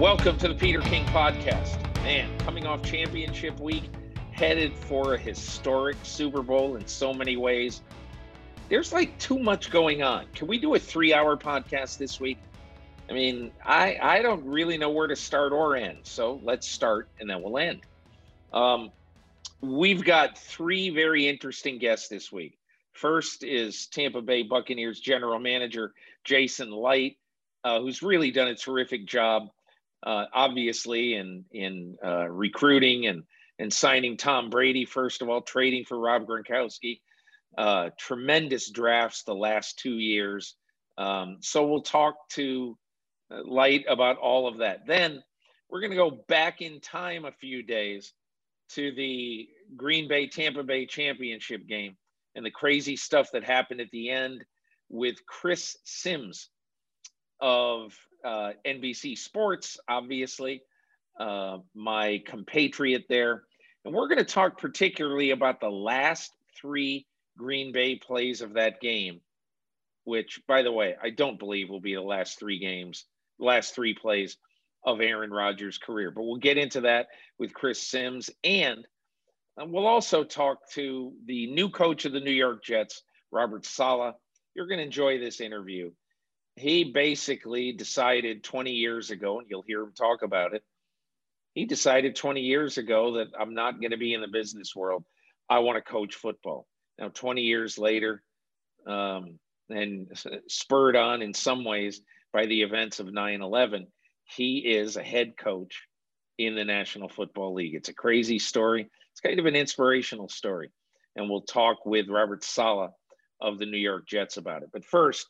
Welcome to the Peter King Podcast. Man, coming off championship week, headed for a historic Super Bowl in so many ways. There's like too much going on. Can we do a three hour podcast this week? I mean, I I don't really know where to start or end. So let's start and then we'll end. Um, we've got three very interesting guests this week. First is Tampa Bay Buccaneers general manager Jason Licht, uh, who's really done a terrific job uh, obviously in in uh, recruiting and and signing Tom Brady first of all, trading for Rob Gronkowski, uh, tremendous drafts the last two years. Um, so we'll talk to Licht about all of that. Then we're going to go back in time a few days to the Green Bay Tampa Bay championship game and the crazy stuff that happened at the end with Chris Simms of uh, NBC Sports, obviously, uh, my compatriot there. And we're going to talk particularly about the last three Green Bay plays of that game, which, by the way, I don't believe will be the last three games, last three plays of Aaron Rodgers' career. But we'll get into that with Chris Simms. And uh, we'll also talk to the new coach of the New York Jets, Robert Saleh. You're going to enjoy this interview he basically decided 20 years ago, and you'll hear him talk about it. He decided 20 years ago that I'm not going to be in the business world. I want to coach football. Now, 20 years later, um, and spurred on in some ways by the events of 9 11, he is a head coach in the National Football League. It's a crazy story. It's kind of an inspirational story. And we'll talk with Robert Saleh of the New York Jets about it. But first,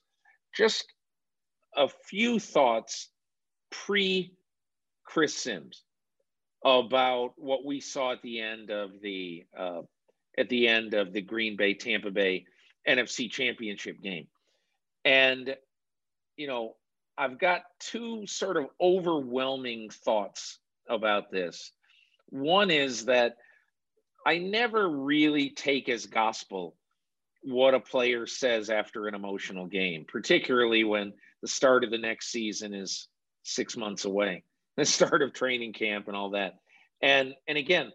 just a few thoughts pre Chris Simms about what we saw at the end of the uh, at the end of the Green Bay Tampa Bay NFC Championship game, and you know I've got two sort of overwhelming thoughts about this. One is that I never really take as gospel what a player says after an emotional game, particularly when the start of the next season is six months away, the start of training camp and all that. And and again,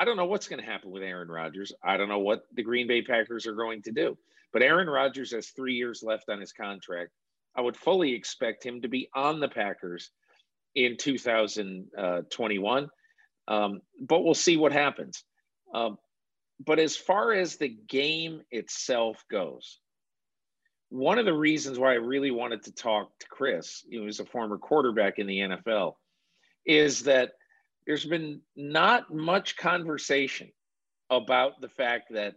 I don't know what's going to happen with Aaron Rodgers. I don't know what the Green Bay Packers are going to do. But Aaron Rodgers has three years left on his contract. I would fully expect him to be on the Packers in 2021. Um, but we'll see what happens. Um, but as far as the game itself goes, one of the reasons why I really wanted to talk to Chris, he was a former quarterback in the NFL, is that there's been not much conversation about the fact that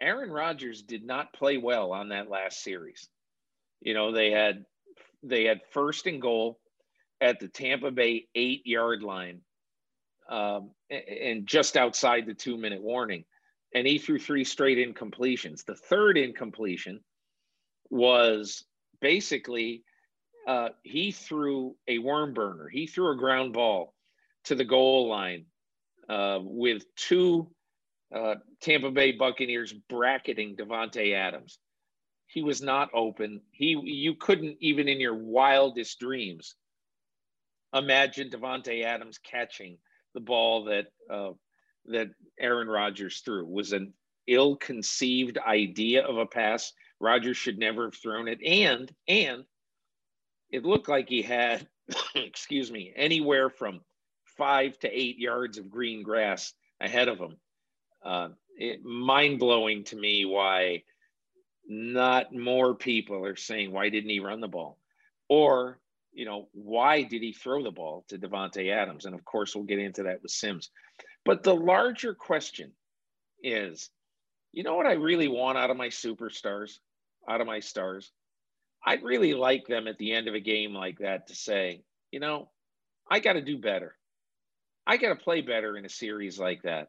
Aaron Rodgers did not play well on that last series. You know, they had they had first and goal at the Tampa Bay eight yard line, um, and just outside the two minute warning, and he threw three straight incompletions. The third incompletion was basically uh, he threw a worm burner. He threw a ground ball to the goal line uh, with two uh, Tampa Bay Buccaneers bracketing Davante Adams. He was not open. He you couldn't even in your wildest dreams imagine Davante Adams catching the ball that uh, that Aaron Rodgers threw was an ill-conceived idea of a pass. Rodgers should never have thrown it, and and it looked like he had, excuse me, anywhere from five to eight yards of green grass ahead of him. Uh, it, mind blowing to me why not more people are saying why didn't he run the ball, or you know why did he throw the ball to Davante Adams? And of course, we'll get into that with Simms. But the larger question is, you know what I really want out of my superstars, out of my stars? I'd really like them at the end of a game like that to say, you know, I got to do better. I got to play better in a series like that.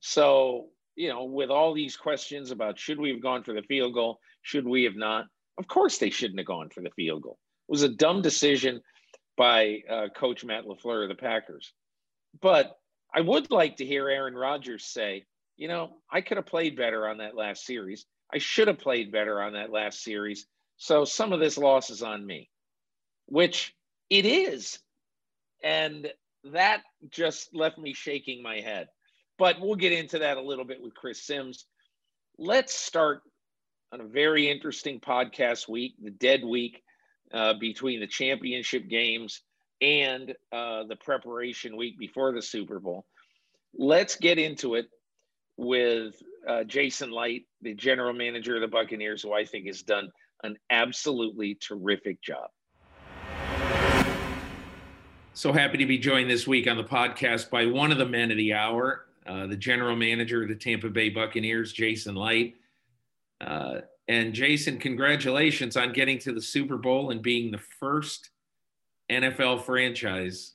So, you know, with all these questions about should we have gone for the field goal, should we have not? Of course, they shouldn't have gone for the field goal. It was a dumb decision by uh, Coach Matt LaFleur of the Packers. But I would like to hear Aaron Rodgers say, you know, I could have played better on that last series. I should have played better on that last series. So some of this loss is on me, which it is. And that just left me shaking my head. But we'll get into that a little bit with Chris Simms. Let's start on a very interesting podcast week, the dead week uh, between the championship games and uh, the preparation week before the Super Bowl. Let's get into it with uh, Jason Licht, the general manager of the Buccaneers, who I think has done an absolutely terrific job. So happy to be joined this week on the podcast by one of the men of the hour, uh, the general manager of the Tampa Bay Buccaneers, Jason Licht. Uh, and Jason, congratulations on getting to the Super Bowl and being the first NFL franchise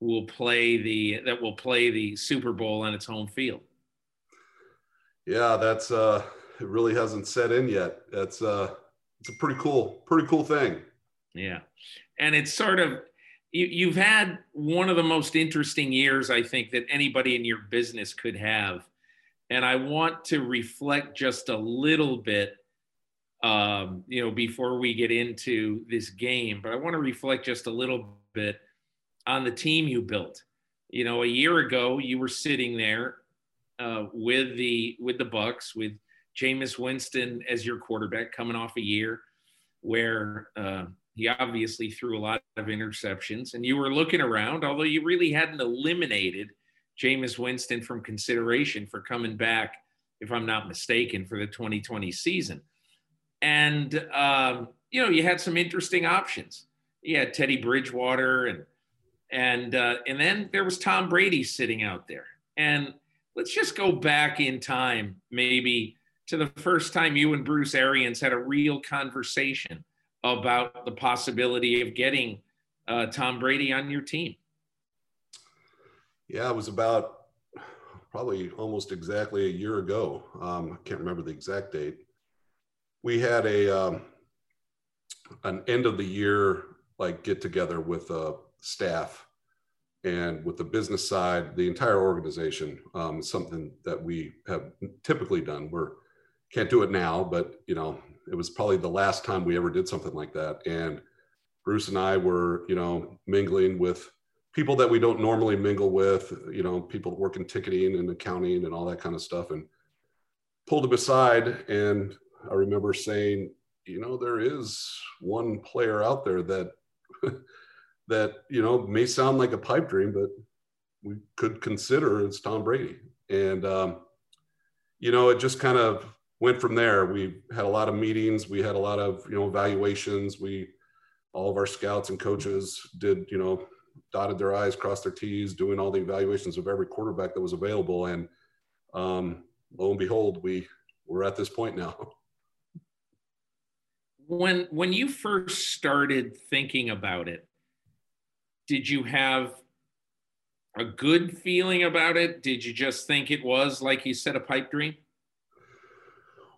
will play the that will play the Super Bowl on its home field. Yeah, that's uh, it. Really hasn't set in yet. That's uh, it's a pretty cool, pretty cool thing. Yeah, and it's sort of you, you've had one of the most interesting years I think that anybody in your business could have, and I want to reflect just a little bit um, you know, before we get into this game, but I want to reflect just a little bit on the team you built. You know, a year ago, you were sitting there uh, with the with the Bucs with Jameis Winston as your quarterback, coming off a year where uh, he obviously threw a lot of interceptions, and you were looking around, although you really hadn't eliminated Jameis Winston from consideration for coming back, if I'm not mistaken, for the 2020 season and um, you know you had some interesting options. You had Teddy Bridgewater and and uh, and then there was Tom Brady sitting out there. And let's just go back in time, maybe to the first time you and Bruce Arians had a real conversation about the possibility of getting uh, Tom Brady on your team. Yeah, it was about probably almost exactly a year ago. Um, I can't remember the exact date we had a um, an end of the year like get together with uh, staff and with the business side, the entire organization. Um, something that we have typically done. We're can't do it now, but you know, it was probably the last time we ever did something like that. And Bruce and I were, you know, mingling with people that we don't normally mingle with, you know, people that work in ticketing and accounting and all that kind of stuff, and pulled them aside and I remember saying, you know, there is one player out there that that you know may sound like a pipe dream, but we could consider it's Tom Brady. And um, you know, it just kind of went from there. We had a lot of meetings. We had a lot of you know evaluations. We all of our scouts and coaches did you know dotted their i's, crossed their t's, doing all the evaluations of every quarterback that was available. And um, lo and behold, we we're at this point now. when when you first started thinking about it did you have a good feeling about it? Did you just think it was like you said a pipe dream?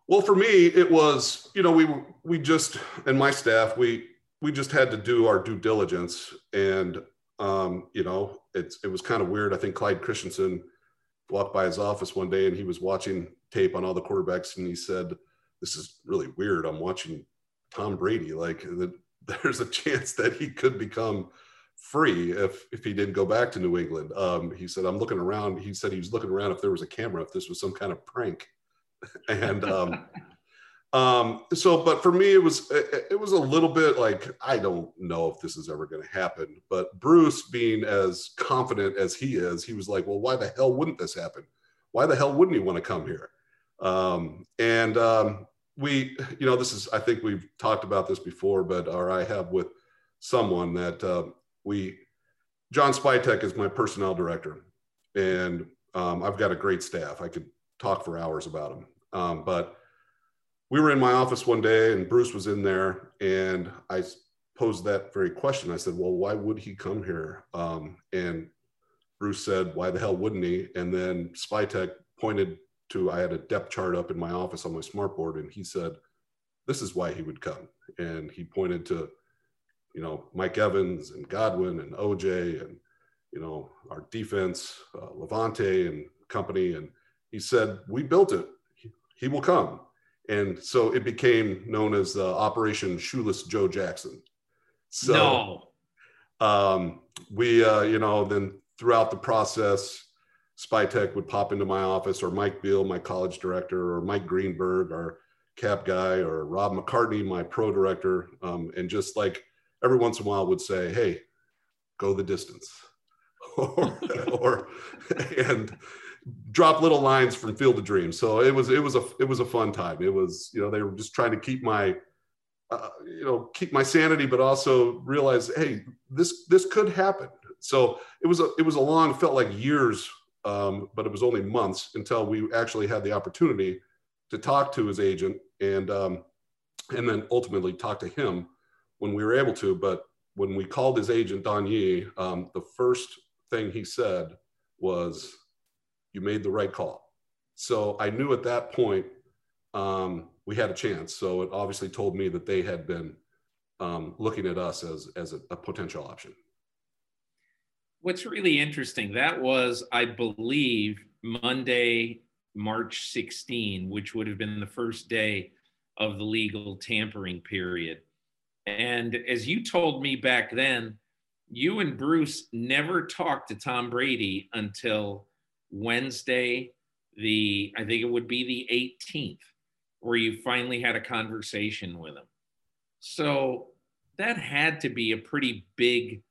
Well for me it was you know we we just and my staff we we just had to do our due diligence and um, you know it's it was kind of weird. I think clyde christensen walked by his office one day and he was watching tape on all the quarterbacks and he said this is really weird. I'm watching Tom Brady. Like the, there's a chance that he could become free if if he didn't go back to New England. Um, he said, "I'm looking around." He said he was looking around if there was a camera, if this was some kind of prank, and. Um, um, so, but for me, it was it, it was a little bit like I don't know if this is ever going to happen. But Bruce, being as confident as he is, he was like, "Well, why the hell wouldn't this happen? Why the hell wouldn't he want to come here?" Um, and um, we, you know, this is I think we've talked about this before, but or I have with someone that uh, we, John Spytek is my personnel director, and um, I've got a great staff. I could talk for hours about them, um, but we were in my office one day and Bruce was in there and I posed that very question. I said, well, why would he come here? Um, and Bruce said, why the hell wouldn't he? And then Spytek pointed to, I had a depth chart up in my office on my smartboard and he said, this is why he would come. And he pointed to, you know, Mike Evans and Godwin and OJ and, you know, our defense, uh, Lavonte and company. And he said, we built it. He, he will come and so it became known as uh, Operation Shoeless Joe Jackson. So, no. um, we, uh, you know, then throughout the process, Spytek would pop into my office, or Mike Biehl, my college director, or Mike Greenberg, our cap guy, or Rob McCartney, my pro director, um, and just like every once in a while would say, "Hey, go the distance," or, or and drop little lines from Field of Dreams. So it was it was a it was a fun time. It was you know they were just trying to keep my uh, you know keep my sanity, but also realize hey this this could happen. So it was a it was a long felt like years, um, but it was only months until we actually had the opportunity to talk to his agent and um, and then ultimately talk to him when we were able to. But when we called his agent Don Yee, um, the first thing he said was you made the right call. So I knew at that point um, we had a chance. So it obviously told me that they had been um, looking at us as, as a, a potential option. What's really interesting, that was, I believe, Monday, March 16, which would have been the first day of the legal tampering period. And as you told me back then, you and Bruce never talked to Tom Brady until Wednesday, the I think it would be the 18th, where you finally had a conversation with him. So that had to be a pretty big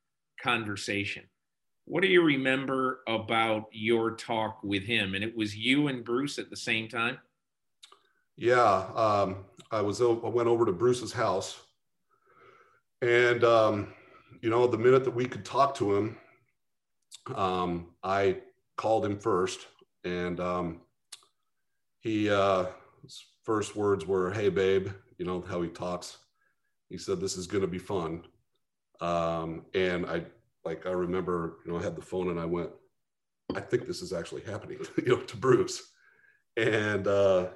conversation. What do you remember about your talk with him? And it was you and Bruce at the same time. Yeah, um, I was. I went over to Bruce's house, and um, you know, the minute that we could talk to him, um, I called him first, and um, he uh, his first words were, "Hey, babe," you know how he talks. He said, "This is going to be fun," um, and I like I remember, you know, I had the phone and I went, "I think this is actually happening," you know, to Bruce, and uh,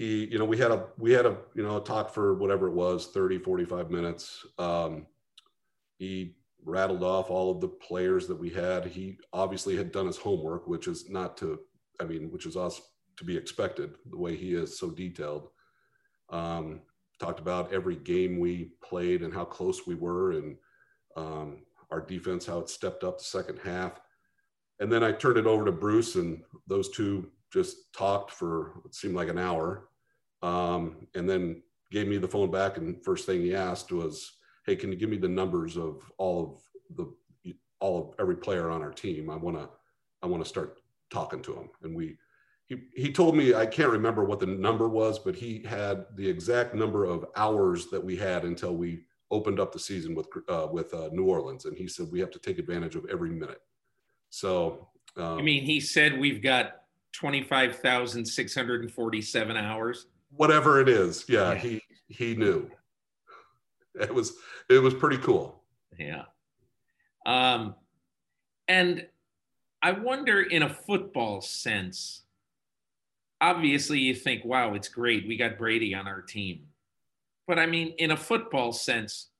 he, you know, we had a we had a you know a talk for whatever it was, 30, 45 minutes. Um, he rattled off all of the players that we had. He obviously had done his homework, which is not to, I mean, which is us to be expected, the way he is so detailed. Um, talked about every game we played and how close we were, and um, our defense, how it stepped up the second half. And then I turned it over to Bruce, and those two just talked for it seemed like an hour, um, and then gave me the phone back. And first thing he asked was, hey, can you give me the numbers of all of the all of every player on our team? I want to I want to start talking to him. And we he he told me I can't remember what the number was, but he had the exact number of hours that we had until we opened up the season with uh, with uh, New Orleans, and he said we have to take advantage of every minute. So um, I mean, he said we've got twenty five thousand six hundred and forty seven hours. Whatever it is, yeah, yeah, he he knew. it was it was pretty cool. Yeah. Um, and I wonder, in a football sense, obviously you think, "Wow, it's great. We got Brady on our team." But I mean, in a football sense,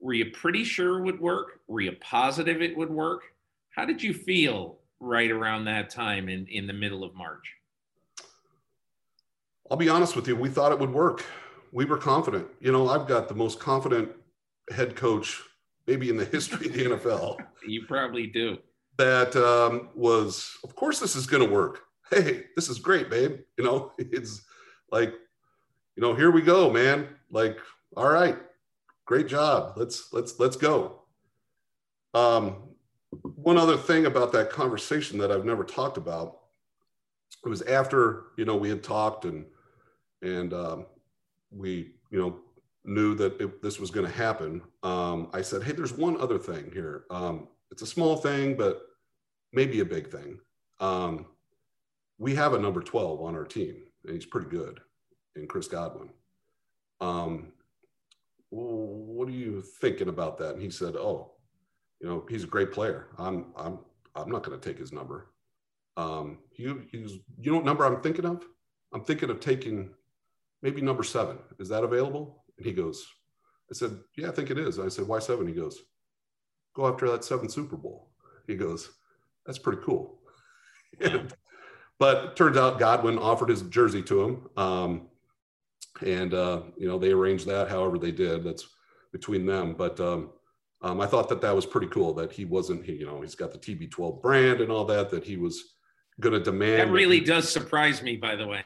were you pretty sure it would work? Were you positive it would work? How did you feel right around that time in, in the middle of March? I'll be honest with you, we thought it would work we were confident. You know, I've got the most confident head coach maybe in the history of the NFL. You probably do. That um, was, of course, this is going to work. Hey, this is great, babe. You know, it's like, you know, here we go, man. Like, all right, great job. Let's let's let's go. Um, one other thing about that conversation that I've never talked about. It was after you know we had talked and and um, we you know knew that it, this was going to happen. Um, I said, hey, there's one other thing here. Um, it's a small thing, but maybe a big thing. Um, we have a number 12 on our team, and he's pretty good, in Chris Godwin. Um, what are you thinking about that? And he said, oh, you know, he's a great player. I'm, I'm, I'm not going to take his number. Um, you, he's, you know what number I'm thinking of? I'm thinking of taking maybe number seven. Is that available? And he goes, I said, yeah, I think it is. I said, why seven? He goes, go after that seven Super Bowl. He goes, that's pretty cool. and, but turns out Godwin offered his jersey to him. Um, and, uh, you know, they arranged that however they did. That's between them. But um, um, I thought that that was pretty cool that he wasn't, he, you know, he's got the TB12 brand and all that, that he was going to demand. That really does surprise me, by the way,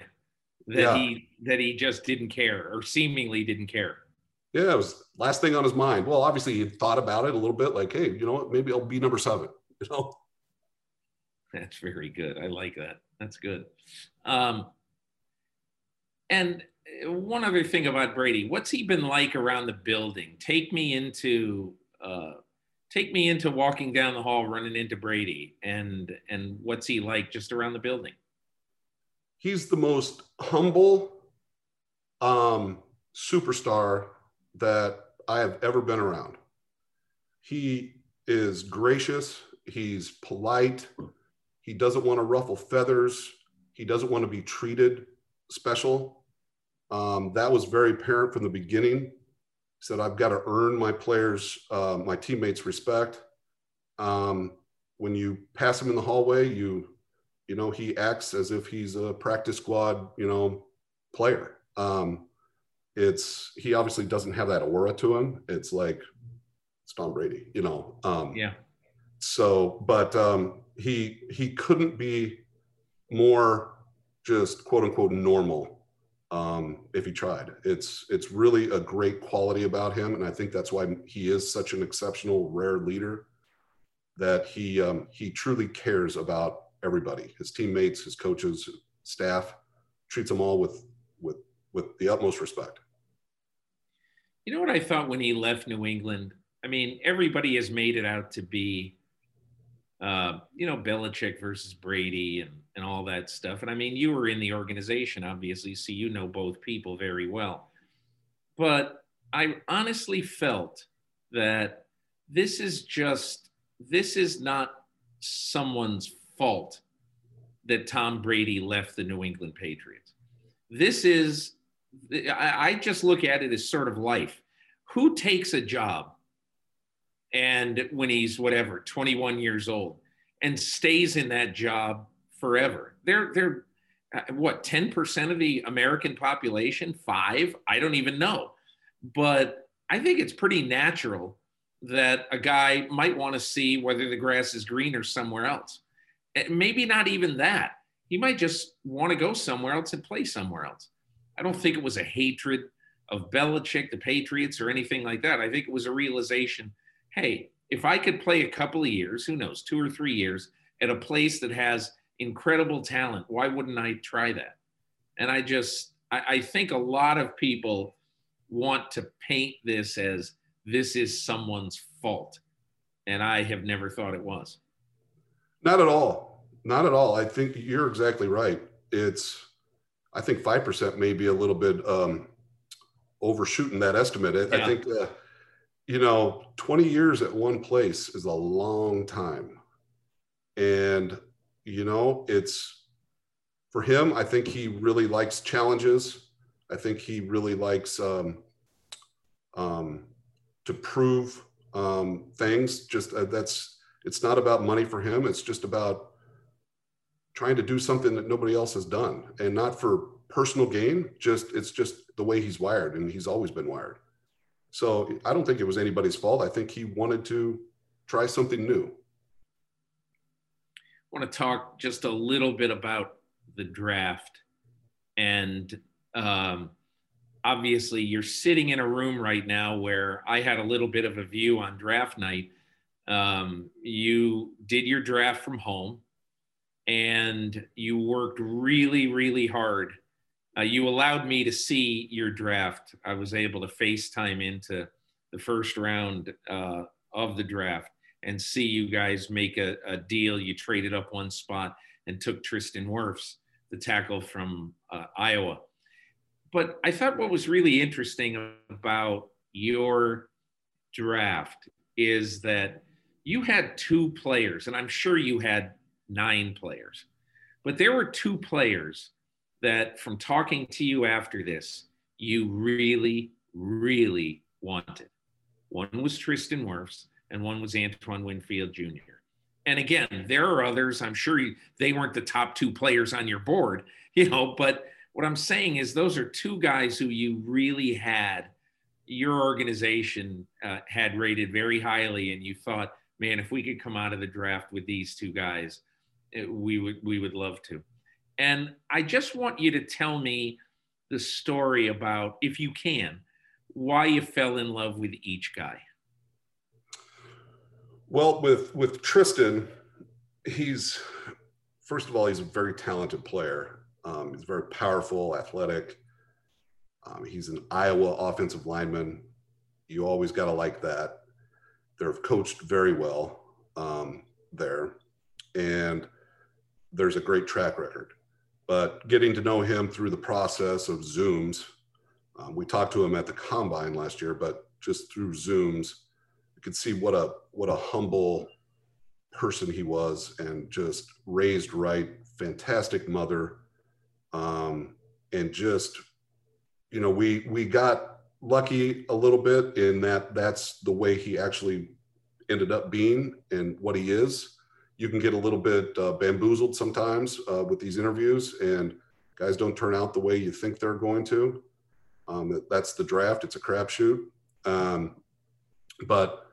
that yeah. he that he just didn't care or seemingly didn't care. Yeah, it was last thing on his mind. Well, obviously he thought about it a little bit, like, hey, you know what? Maybe I'll be number seven. You know. That's very good. I like that. That's good. Um, and one other thing about Brady, what's he been like around the building? Take me into uh, take me into walking down the hall, running into Brady, and and what's he like just around the building? He's the most humble um, superstar that I have ever been around. He is gracious. He's polite. He doesn't want to ruffle feathers. He doesn't want to be treated special. Um, that was very apparent from the beginning He said, I've got to earn my players, uh, my teammates' respect. Um, when you pass him in the hallway, you, you know, he acts as if he's a practice squad, you know, player. Um, it's he obviously doesn't have that aura to him. It's like it's Tom Brady, you know. Um, yeah. So, but um, he he couldn't be more just quote unquote normal um, if he tried. It's it's really a great quality about him, and I think that's why he is such an exceptional, rare leader. That he um, he truly cares about everybody, his teammates, his coaches, staff, treats them all with with with the utmost respect. You know what I thought when he left New England? I mean, everybody has made it out to be uh, you know, Belichick versus Brady and, and all that stuff. And I mean, you were in the organization, obviously, so you know both people very well. But I honestly felt that this is just, this is not someone's fault that Tom Brady left the New England Patriots. This is, I, just look at it as sort of life. Who takes a job and when he's whatever 21 years old and stays in that job forever? They're they're uh, what 10% of the american population? 5 i don't even know. But i think it's pretty natural that a guy might want to see whether the grass is greener somewhere else maybe not even that he might just want to go somewhere else and play somewhere else i don't think it was a hatred of Belichick, the Patriots, or anything like that. I think it was a realization hey, if I could play a couple of years, who knows, two or three years at a place that has incredible talent, why wouldn't I try that? And I just, I, I think a lot of people want to paint this as this is someone's fault. And I have never thought it was. Not at all. Not at all. I think you're exactly right. It's, I think 5% may be a little bit um, overshooting that estimate. I, yeah. I think uh, you know, 20 years at one place is a long time. And, you know, it's for him, I think he really likes challenges. I think he really likes um, um, to prove um, things. Just uh, that's, it's not about money for him. It's just about trying to do something that nobody else has done and not for personal gain. Just, it's just the way he's wired and he's always been wired. So I don't think it was anybody's fault. I think he wanted to try something new. I want to talk just a little bit about the draft. And um, obviously, you're sitting in a room right now where I had a little bit of a view on draft night. Um, you did your draft from home and you worked really, really hard. Uh, you allowed me to see your draft. I was able to FaceTime into the first round uh, of the draft and see you guys make a, a, deal. You traded up one spot and took Tristan Wirfs, the tackle from uh, Iowa. But I thought what was really interesting about your draft is that you had two players, and I'm sure you had nine players, but there were two players that, from talking to you after this, you really, really wanted. One was Tristan Wirfs, and one was Antoine Winfield Jr. And again, there are others. I'm sure you, they weren't the top two players on your board, you know, but what I'm saying is those are two guys who you really had your organization uh, had rated very highly, and you thought, man, if we could come out of the draft with these two guys, it, we would we would love to. And I just want you to tell me the story about, if you can, why you fell in love with each guy. Well, with with Tristan, he's first of all he's a very talented player. Um, he's very powerful, athletic. Um, he's an Iowa offensive lineman. You always got to like that. They're coached very well um, there, and there's a great track record. But getting to know him through the process of Zooms, um, we talked to him at the combine last year, but just through Zooms, you could see what a what a humble person he was and just raised right fantastic mother um, and just you know we we got lucky a little bit in that that's the way he actually ended up being and what he is. You can get a little bit uh, bamboozled sometimes uh, with these interviews and guys don't turn out the way you think they're going to. Um, that's the draft. It's a crapshoot. Um, but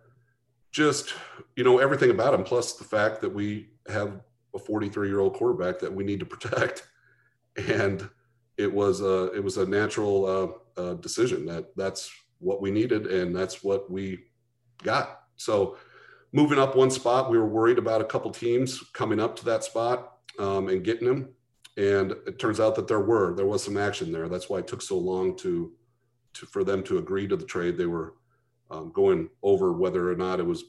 just you know everything about him plus the fact that we have a 43 year old quarterback that we need to protect. And it was a it was a natural uh, uh, decision that that's what we needed and that's what we got so moving up one spot we were worried about a couple teams coming up to that spot um, and getting them. and it turns out that there were there was some action there that's why it took so long to to for them to agree to the trade they were um, going over whether or not it was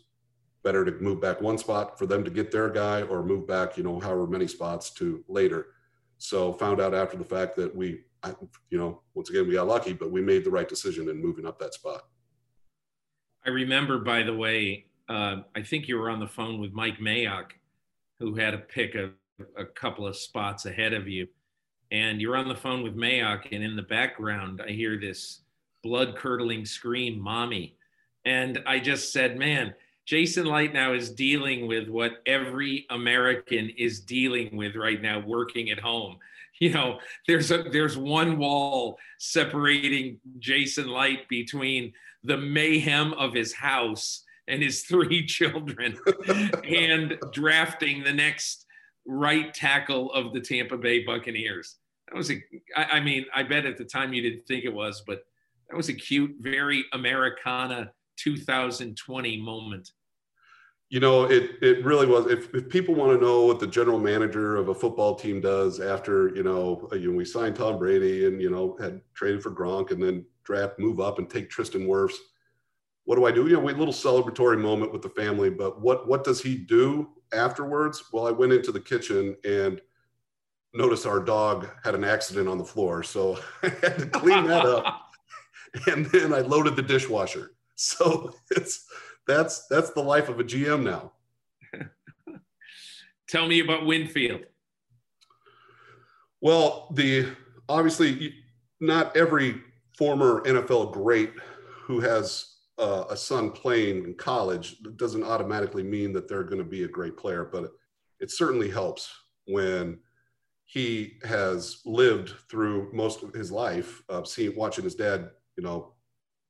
better to move back one spot for them to get their guy or move back, you know, however many spots to later. So found out after the fact that we, you know, once again, we got lucky, but we made the right decision in moving up that spot. I remember, by the way, uh, I think you were on the phone with Mike Mayock, who had to pick a, a couple of spots ahead of you. And you're on the phone with Mayock, and in the background, I hear this blood curdling scream, Mommy and I just said, man, Jason Licht now is dealing with what every American is dealing with right now, working at home. You know, there's a there's one wall separating Jason Licht between the mayhem of his house and his three children and drafting the next right tackle of the Tampa Bay Buccaneers. That was a I, I mean, I bet at the time you didn't think it was, but that was a cute, very Americana 2020 moment? You know, it it really was. If, if people want to know what the general manager of a football team does after you know, uh, you know we signed Tom Brady and you know had traded for Gronk and then draft move up and take Tristan Wirfs, what do I do? You know, we little celebratory moment with the family. But what what does he do afterwards? Well, I went into the kitchen and noticed our dog had an accident on the floor, so I had to clean that up. and then I loaded the dishwasher. So it's that's that's the life of a GM now. Tell me about Winfield. Well, the obviously not every former NFL great who has uh, a son playing in college doesn't automatically mean that they're going to be a great player, but it certainly helps when he has lived through most of his life, uh, seeing watching his dad, you know,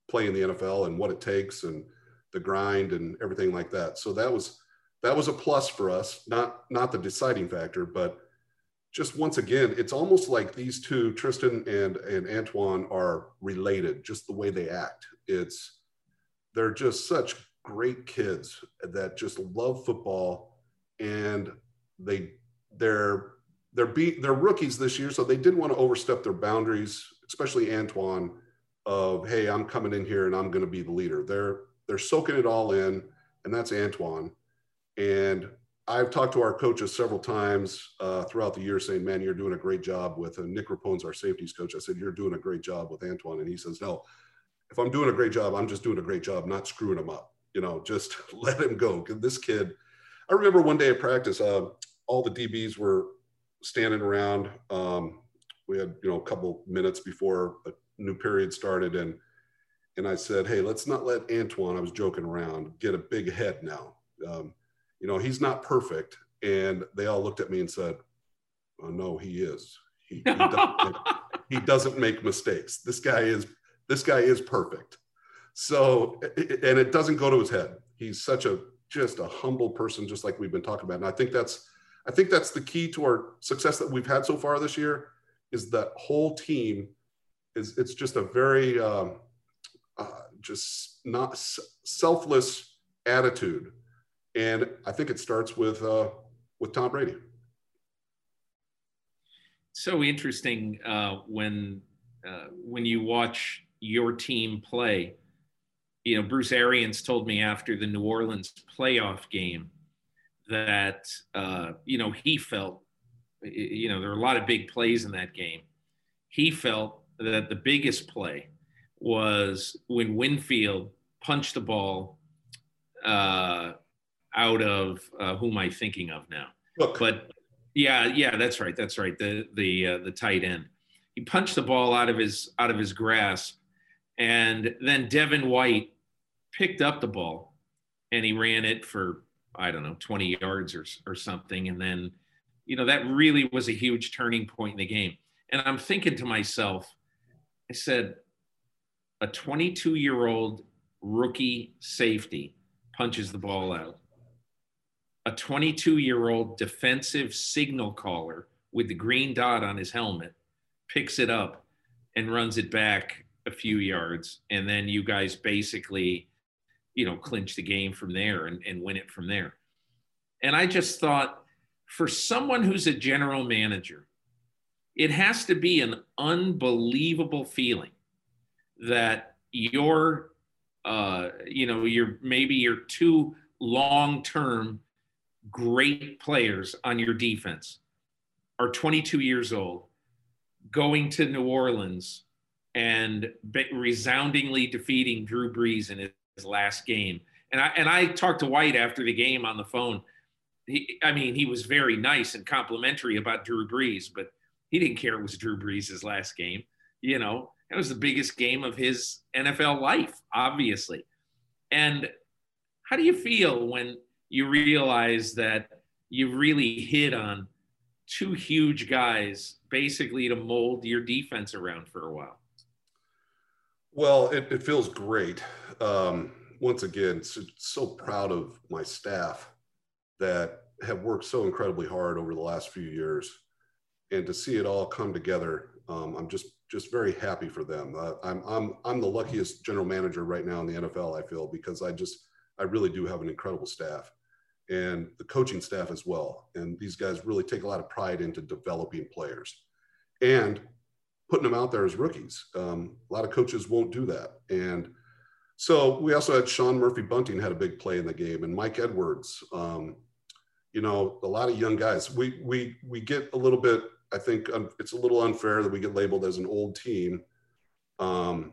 play in the NFL and what it takes and the grind and everything like that. So that was that was a plus for us, not not the deciding factor, but just once again, it's almost like these two, Tristan and and Antoine, are related. Just the way they act, it's they're just such great kids that just love football, and they they're they're be they're rookies this year, so they didn't want to overstep their boundaries, especially Antoine. Of hey, I'm coming in here and I'm going to be the leader. They're they're soaking it all in, and that's Antoine. And I've talked to our coaches several times uh, throughout the year saying, man, you're doing a great job with uh, Nick Rapone's our safeties coach. I said, you're doing a great job with Antoine. And he says, no, if I'm doing a great job, I'm just doing a great job, not screwing him up. You know, just let him go. This kid, I remember one day at practice, uh, all the DBs were standing around. Um, we had, you know, a couple minutes before a new period started. And, and I said, hey, let's not let Antoine, I was joking around, get a big head now. Um, you know, he's not perfect. And they all looked at me and said, oh, no, he is. He, he, doesn't, he doesn't make mistakes. This guy is, this guy is perfect. So, and it doesn't go to his head. He's such a, just a humble person, just like we've been talking about. And I think that's, I think that's the key to our success that we've had so far this year is that whole team is, it's just a very, um, just not selfless attitude and I think it starts with uh, with Tom Brady. So interesting uh, when uh, when you watch your team play. You know, Bruce Arians told me after the New Orleans playoff game that uh, you know he felt you know there were a lot of big plays in that game. He felt that the biggest play was when Winfield punched the ball uh, out of uh, who am I thinking of now? Look. But yeah, yeah, that's right, that's right. The the uh, the tight end. He punched the ball out of his out of his grasp, and then Devin White picked up the ball, and he ran it for I don't know 20 yards or or something, and then you know that really was a huge turning point in the game. And I'm thinking to myself, I said, a 22 year old rookie safety punches the ball out a 22 year old defensive signal caller with the green dot on his helmet picks it up and runs it back a few yards. And then you guys basically, you know, clinch the game from there and, and win it from there. And I just thought for someone who's a general manager, it has to be an unbelievable feeling that you're, uh, you know, you're maybe your two long term great players on your defense are 22 years old, going to New Orleans and resoundingly defeating Drew Brees in his last game. And I and I talked to White after the game on the phone. He, I mean, he was very nice and complimentary about Drew Brees, but he didn't care it was Drew Brees' last game. You know, it was the biggest game of his NFL life, obviously. And how do you feel when you realize that you really hit on two huge guys basically to mold your defense around for a while. Well, it, it feels great. Um, once again, so, so proud of my staff that have worked so incredibly hard over the last few years, and to see it all come together, um, I'm just just very happy for them. Uh, I'm I'm I'm the luckiest general manager right now in the NFL. I feel because I just I really do have an incredible staff and the coaching staff as well. And these guys really take a lot of pride into developing players and putting them out there as rookies. Um, a lot of coaches won't do that. And so we also had Sean Murphy Bunting had a big play in the game, and Mike Edwards. Um, you know, a lot of young guys. We we we get a little bit. I think um, it's a little unfair that we get labeled as an old team, um,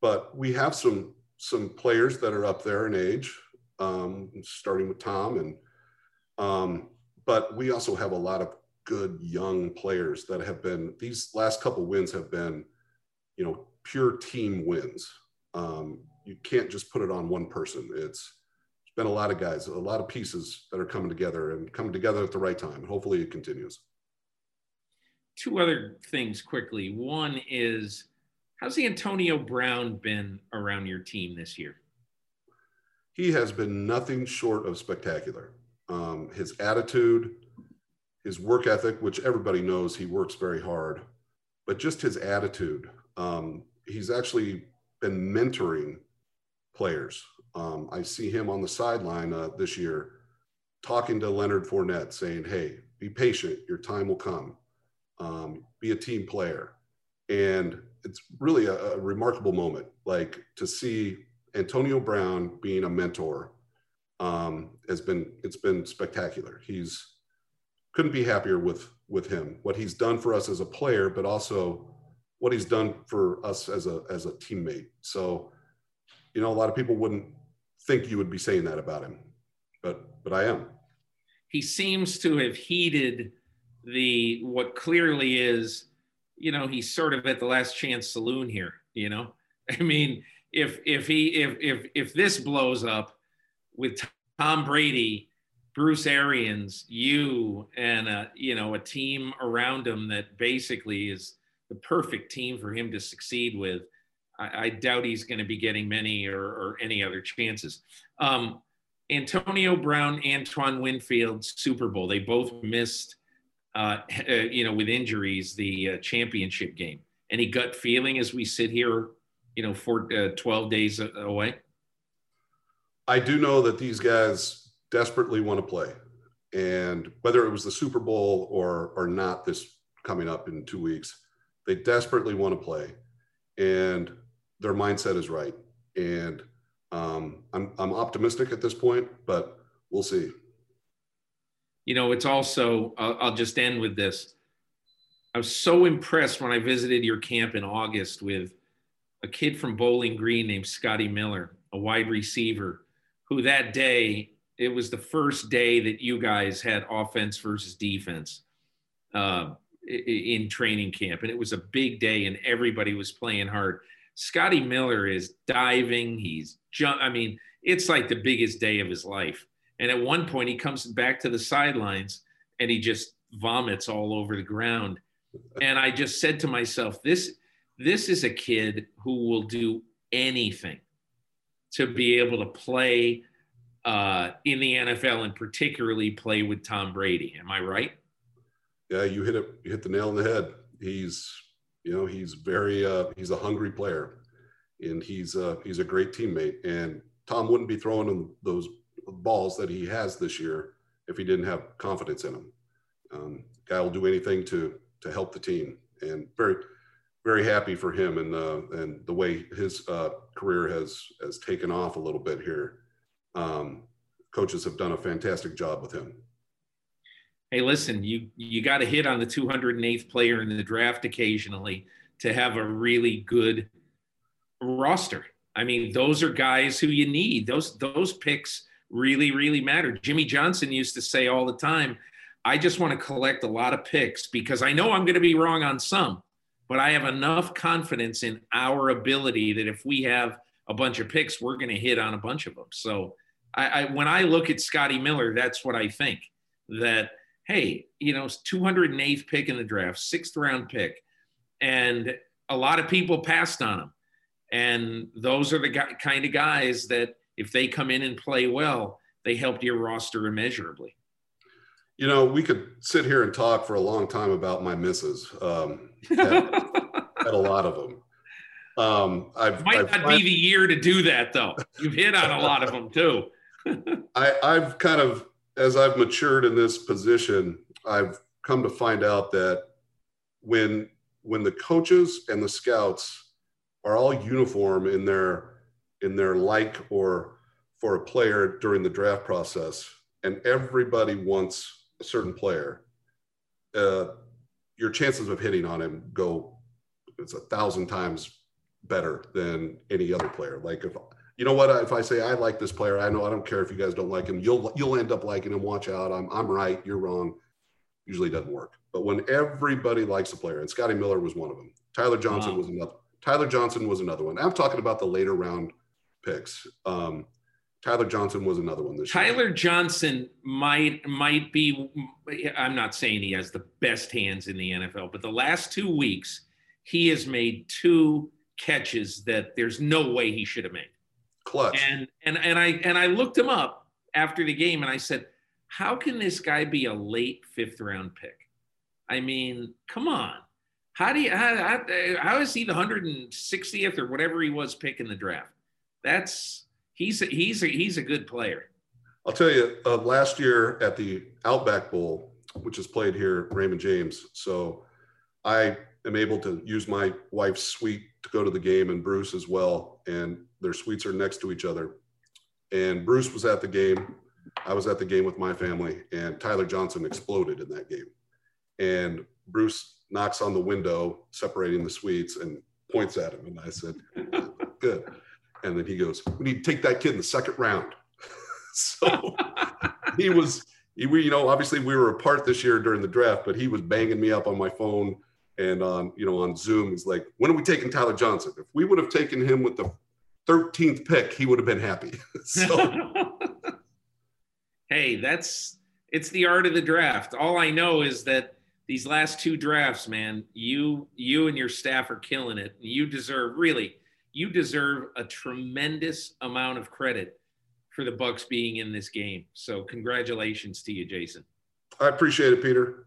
but we have some some players that are up there in age um, starting with Tom. And um, but we also have a lot of good young players that have been these last couple wins have been, you know, pure team wins. Um, you can't just put it on one person. It's it's been a lot of guys, a lot of pieces that are coming together and coming together at the right time. Hopefully, it continues. Two other things quickly. One is How's Antonio Brown been around your team this year? He has been nothing short of spectacular. Um, his attitude, his work ethic, which everybody knows he works very hard, but just his attitude. Um, he's actually been mentoring players. Um, I see him on the sideline uh, this year talking to Leonard Fournette, saying, Hey, be patient, your time will come. Um, be a team player. And it's really a, a, remarkable moment, like to see Antonio Brown being a mentor um, has been it's been spectacular. He's couldn't be happier with with him, what he's done for us as a player, but also what he's done for us as a as a teammate. So, you know, a lot of people wouldn't think you would be saying that about him, but but I am. He seems to have heeded the what clearly is, you know, he's sort of at the last chance saloon here. You know, I mean, if if he if if if this blows up with Tom Brady Bruce Arians, you, and a, you know a team around him that basically is the perfect team for him to succeed with. I, I doubt he's going to be getting many or, or any other chances. Um, Antonio Brown, Antoine Winfield, Super Bowl. They both missed, uh, uh, you know, with injuries, the uh, championship game. Any gut feeling as we sit here, you know, for uh, 12 days away? I do know that these guys desperately want to play. And whether it was the Super Bowl or or not this coming up in two weeks, they desperately want to play. And their mindset is right. And um, I'm, I'm optimistic at this point, but we'll see. You know, it's also, I'll, I'll just end with this. I was so impressed when I visited your camp in August with a kid from Bowling Green named Scotty Miller, a wide receiver, who that day it was the first day that you guys had offense versus defense uh, in training camp, and it was a big day, and everybody was playing hard. Scotty Miller is diving. He's jump. I mean, it's like the biggest day of his life. And at one point, he comes back to the sidelines and he just vomits all over the ground. And I just said to myself, this this is a kid who will do anything to be able to play uh, in the NFL and particularly play with Tom Brady. Am I right? Yeah, you hit it. You hit the nail on the head. He's, you know, he's very, uh, he's a hungry player, and he's, uh, he's a great teammate. And Tom wouldn't be throwing him those balls that he has this year if he didn't have confidence in him. Um, guy will do anything to to help the team, and very, very happy for him and uh, and the way his uh, career has has taken off a little bit here um, coaches have done a fantastic job with him. Hey, listen, you you got to hit on the 208th player in the draft occasionally to have a really good roster. I mean, those are guys who you need. Those those picks really really matter. Jimmy Johnson used to say all the time, "I just want to collect a lot of picks because I know I'm going to be wrong on some, but I have enough confidence in our ability that if we have a bunch of picks, we're going to hit on a bunch of them." So I, I when I look at Scotty Miller, that's what I think. That hey, you know, 208th pick in the draft, sixth round pick, and a lot of people passed on him. And those are the kind of guys that if they come in and play well, they help your roster immeasurably. You know, we could sit here and talk for a long time about my misses. Um, had, had a lot of them. Um, I've, Might I've not be the year to do that, though. You've hit on a lot of them too. I, I've kind of, as I've matured in this position, I've come to find out that when when the coaches and the scouts are all uniform in their in their like or for a player during the draft process, and everybody wants a certain player, uh, your chances of hitting on him go it's a thousand times better than any other player. Like if you know what? If I say I like this player, I know I don't care if you guys don't like him. You'll you'll end up liking him. Watch out. I'm I'm right. You're wrong. Usually doesn't work. But when everybody likes a player, and Scotty Miller was one of them. Tyler Johnson wow. was another. Tyler Johnson was another one. I'm talking about the later round picks. Um, Tyler Johnson was another one this Tyler year. Tyler Johnson might might be. I'm not saying he has the best hands in the NFL, but the last two weeks he has made two catches that there's no way he should have made. Clutch. And and and I and I looked him up after the game and I said, how can this guy be a late fifth round pick? I mean, come on. How do you how, how, how is he the 160th or whatever he was pick in the draft? That's he's a, he's a, he's a good player. I'll tell you, uh, last year at the Outback Bowl, which is played here Raymond James, so I am able to use my wife's suite to go to the game and Bruce as well, and their suites are next to each other. And Bruce was at the game. I was at the game with my family, and Tyler Johnson exploded in that game. And Bruce knocks on the window separating the suites and points at him. And I said, Good. And then he goes, We need to take that kid in the second round. so he was, he, we, you know, obviously we were apart this year during the draft, but he was banging me up on my phone and on, you know, on Zoom. He's like, When are we taking Tyler Johnson? If we would have taken him with the 13th pick, he would have been happy. so, hey, that's it's the art of the draft. All I know is that these last two drafts, man, you you and your staff are killing it. You deserve really, you deserve a tremendous amount of credit for the Bucs being in this game. So congratulations to you, Jason. I appreciate it, Peter.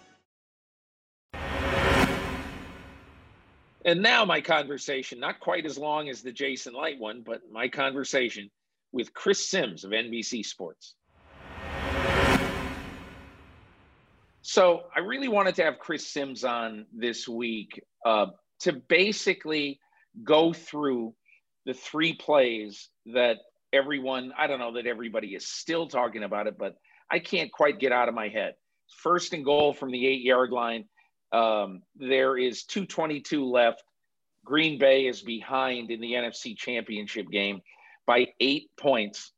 And now my conversation, not quite as long as the Jason Licht one, but my conversation with Chris Simms of NBC Sports. So I really wanted to have Chris Simms on this week uh, to basically go through the three plays that everyone, I don't know that everybody is still talking about it, but I can't quite get out of my head. First and goal from the eight yard line. Um, there is 222 left. Green Bay is behind in the NFC championship game by eight points.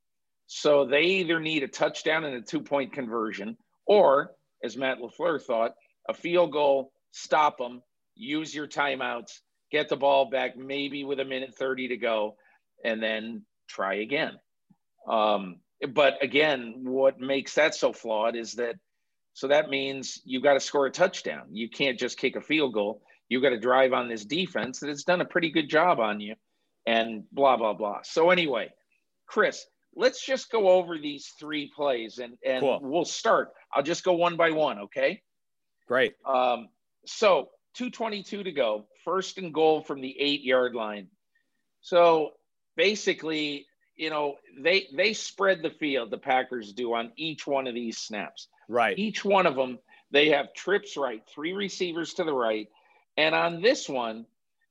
So they either need a touchdown and a two point conversion, or, as Matt LaFleur thought, a field goal, stop them, use your timeouts, get the ball back, maybe with a minute 30 to go, and then try again. Um, but again, what makes that so flawed is that so that means you've got to score a touchdown. You can't just kick a field goal. You've got to drive on this defense that has done a pretty good job on you, and blah blah blah. So anyway, Chris, let's just go over these three plays, and and Cool. we'll start. I'll just go one by one, okay? Great. Um, so 222 to go, first and goal from the eight yard line. So basically, you know, they they spread the field, the Packers do on each one of these snaps. Right. Each one of them, they have trips right, three receivers to the right. And on this one,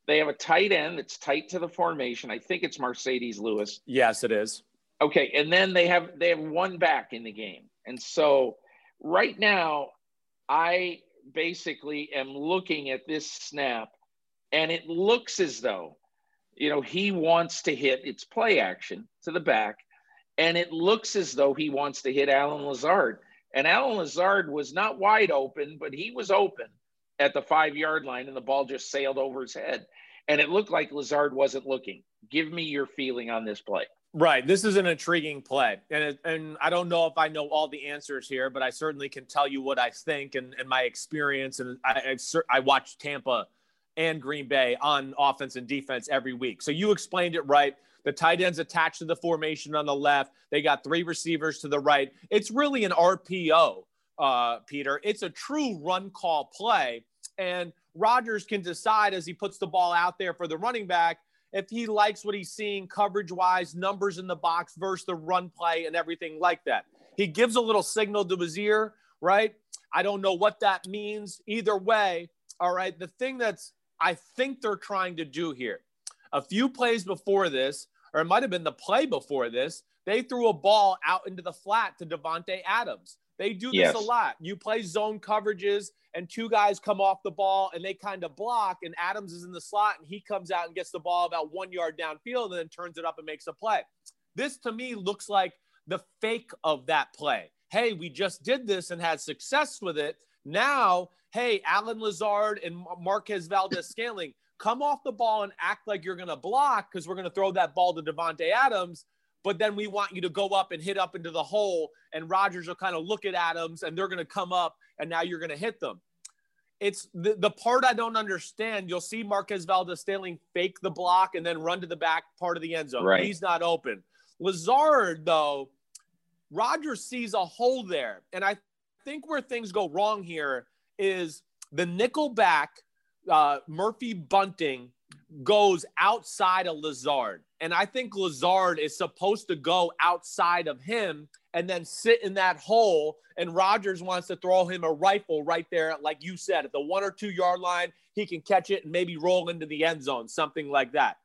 they have a tight end that's tight to the formation. I think it's Marcedes Lewis. Yes, it is. Okay, and then they have they have one back in the game. And so right now I basically am looking at this snap and it looks as though you know he wants to hit its play action to the back and it looks as though he wants to hit Allen Lazard. And Allen Lazard was not wide open, but he was open at the five yard line and the ball just sailed over his head. And it looked like Lazard wasn't looking. Give me your feeling on this play. Right. This is an intriguing play. And, it, and I don't know if I know all the answers here, but I certainly can tell you what I think and, and my experience. And I, I, I watch Tampa and Green Bay on offense and defense every week. So you explained it right. The tight ends attached to the formation on the left. They got three receivers to the right. It's really an RPO, uh, Peter. It's a true run call play. And Rodgers can decide as he puts the ball out there for the running back if he likes what he's seeing coverage wise, numbers in the box versus the run play and everything like that. He gives a little signal to his ear, right? I don't know what that means. Either way, all right. The thing that's I think they're trying to do here, a few plays before this, or it might have been the play before this, they threw a ball out into the flat to Davante Adams. They do this yes. a lot. You play zone coverages and two guys come off the ball and they kind of block, and Adams is in the slot and he comes out and gets the ball about one yard downfield and then turns it up and makes a play. This to me looks like the fake of that play. Hey, we just did this and had success with it. Now, hey, Allen Lazard and Marquez Valdes Scantling, come off the ball and act like you're going to block because we're going to throw that ball to Davante Adams. But then we want you to go up and hit up into the hole, and Rodgers will kind of look at Adams, and they're going to come up, and now you're going to hit them. It's the, the part I don't understand. You'll see Marquez Valdes Scantling fake the block and then run to the back part of the end zone. Right. He's not open. Lazard, though, Rodgers sees a hole there. And I think where things go wrong here is the nickel back uh, Murphy Bunting goes outside of Lazard. And I think Lazard is supposed to go outside of him and then sit in that hole. And Rodgers wants to throw him a rifle right there, like you said, at the one or two yard line. He can catch it and maybe roll into the end zone, something like that.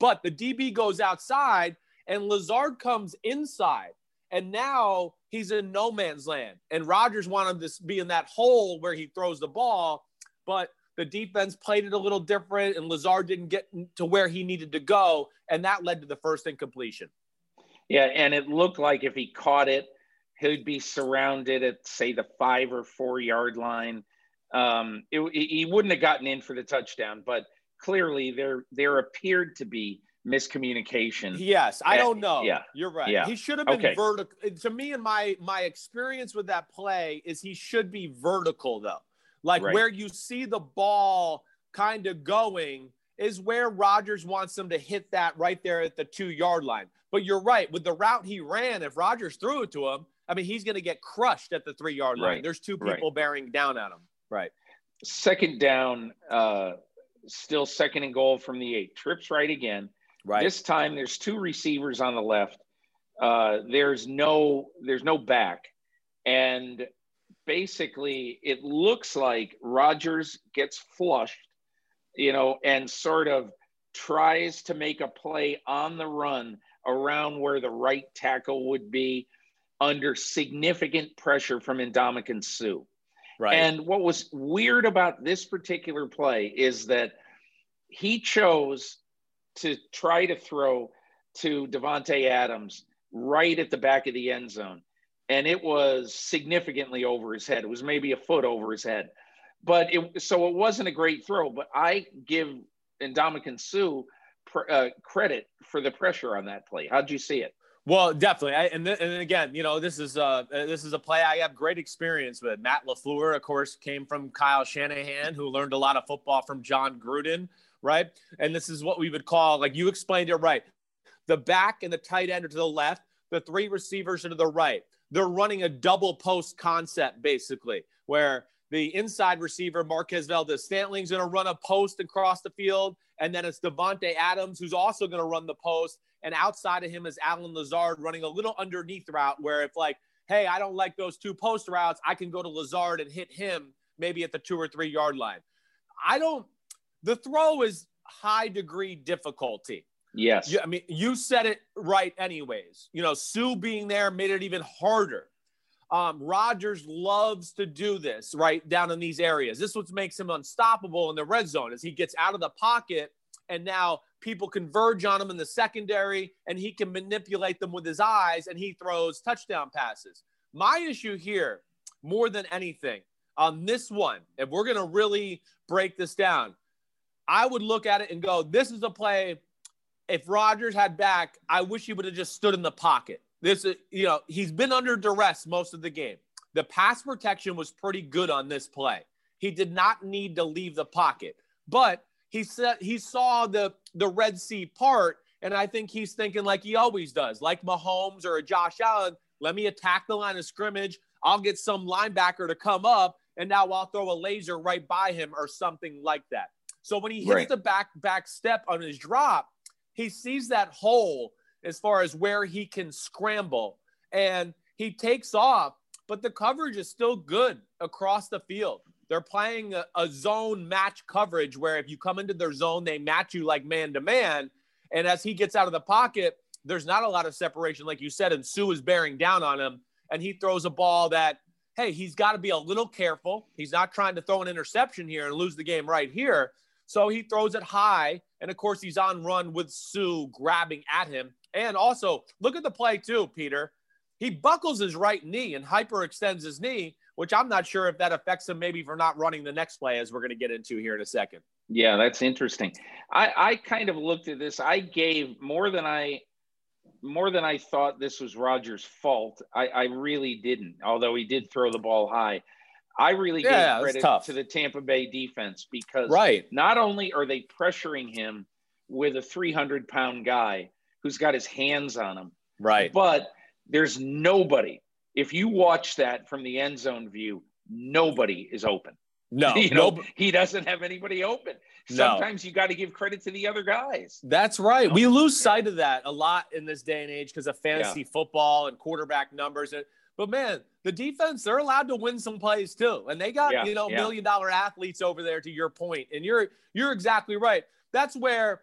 But the DB goes outside and Lazard comes inside. And now he's in no man's land. And Rodgers wanted to be in that hole where he throws the ball. But the defense played it a little different, and Lazard didn't get to where he needed to go, and that led to the first incompletion. Yeah, and it looked like if he caught it, he'd be surrounded at say the five or four yard line. Um, it, he wouldn't have gotten in for the touchdown, but clearly there there appeared to be miscommunication. Yes, I don't know. Yeah, you're right. Yeah. He should have been okay. vertical. To me, and my my experience with that play is he should be vertical though. Like right. where you see the ball kind of going is where Rodgers wants them to hit that right there at the two yard line. But you're right. With the route he ran, if Rodgers threw it to him, I mean, he's going to get crushed at the three yard line. Right. There's two people right. bearing down at him. Right. Second down, uh, still second and goal from the eight. Trips right again. Right. This time there's two receivers on the left. Uh, there's no there's no back, and basically it looks like Rodgers gets flushed, you know, and sort of tries to make a play on the run around where the right tackle would be under significant pressure from Ndamukong Suh. Right. And what was weird about this particular play is that he chose to try to throw to Davante Adams right at the back of the end zone and it was significantly over his head. It was maybe a foot over his head, but it so it wasn't a great throw. But I give Ndamukong Suh pr- uh, credit for the pressure on that play. How'd you see it? Well, definitely, I, and th- and again, you know, this is uh this is a play I have great experience with. Matt LaFleur, of course, came from Kyle Shanahan, who learned a lot of football from Jon Gruden, right? And this is what we would call, like you explained it right, the back and the tight end are to the left, the three receivers are to the right they're running a double post concept basically, where the inside receiver Marquez Valdes Scantling's going to run a post across the field, and then it's Davante Adams who's also going to run the post, and outside of him is Allen Lazard running a little underneath route where if like, hey, I don't like those two post routes, I can go to Lazard and hit him maybe at the two or three yard line. I don't. The throw is high degree difficulty. Yes. You, I mean, you said it right, anyways. You know, Suh being there made it even harder. Um, Rodgers loves to do this right down in these areas. This is what makes him unstoppable in the red zone as he gets out of the pocket and now people converge on him in the secondary and he can manipulate them with his eyes and he throws touchdown passes. My issue here, more than anything, on this one, if we're going to really break this down, I would look at it and go, this is a play. If Rodgers had back, I wish he would have just stood in the pocket. This is, you know, he's been under duress most of the game. The pass protection was pretty good on this play. He did not need to leave the pocket, but he said he saw the the Red Sea part, and I think he's thinking like he always does, like Mahomes or a Josh Allen. Let me attack the line of scrimmage. I'll get some linebacker to come up, and now I'll throw a laser right by him or something like that. So when he hits right. the back back step on his drop, he sees that hole as far as where he can scramble, and he takes off. But the coverage is still good across the field. They're playing a, a zone match coverage where if you come into their zone, they match you like man to man. And as he gets out of the pocket, there's not a lot of separation, like you said, and Suh is bearing down on him. And he throws a ball that hey, he's got to be a little careful. He's not trying to throw an interception here and lose the game right here. So he throws it high. And of course, he's on run with Suh grabbing at him. And also, look at the play, too, Peter. He buckles his right knee and hyperextends his knee, which I'm not sure if that affects him maybe for not running the next play, as we're going to get into here in a second. Yeah, that's interesting. I, I kind of looked at this. I gave more than I more than I thought this was Rodgers' fault. I, I really didn't, although he did throw the ball high. I really yeah, gave credit to the Tampa Bay defense because right. not only are they pressuring him with a 300 pound guy who's got his hands on him, right? But there's nobody. If you watch that from the end zone view, nobody is open. No, you know, he doesn't have anybody open. Sometimes no. you got to give credit to the other guys. That's right. We lose sight of that a lot in this day and age because of fantasy yeah. football and quarterback numbers. But man, the defense, they're allowed to win some plays too. And they got, yeah, you know, yeah. million dollar athletes over there to your point. And you're you're exactly right. That's where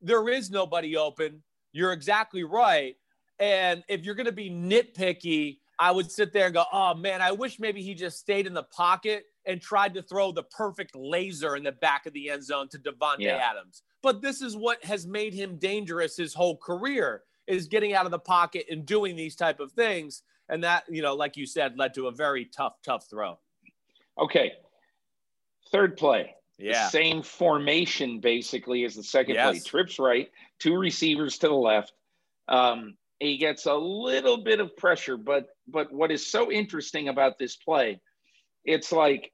there is nobody open. You're exactly right. And if you're gonna be nitpicky, I would sit there and go, oh man, I wish maybe he just stayed in the pocket and tried to throw the perfect laser in the back of the end zone to Davante yeah. Adams. But this is what has made him dangerous his whole career is getting out of the pocket and doing these type of things. And that, you know, like you said, led to a very tough, tough throw. Okay. Third play. Yeah. The same formation basically as the second yes. play. Trips right, two receivers to the left. Um, he gets a little bit of pressure, but but what is so interesting about this play, it's like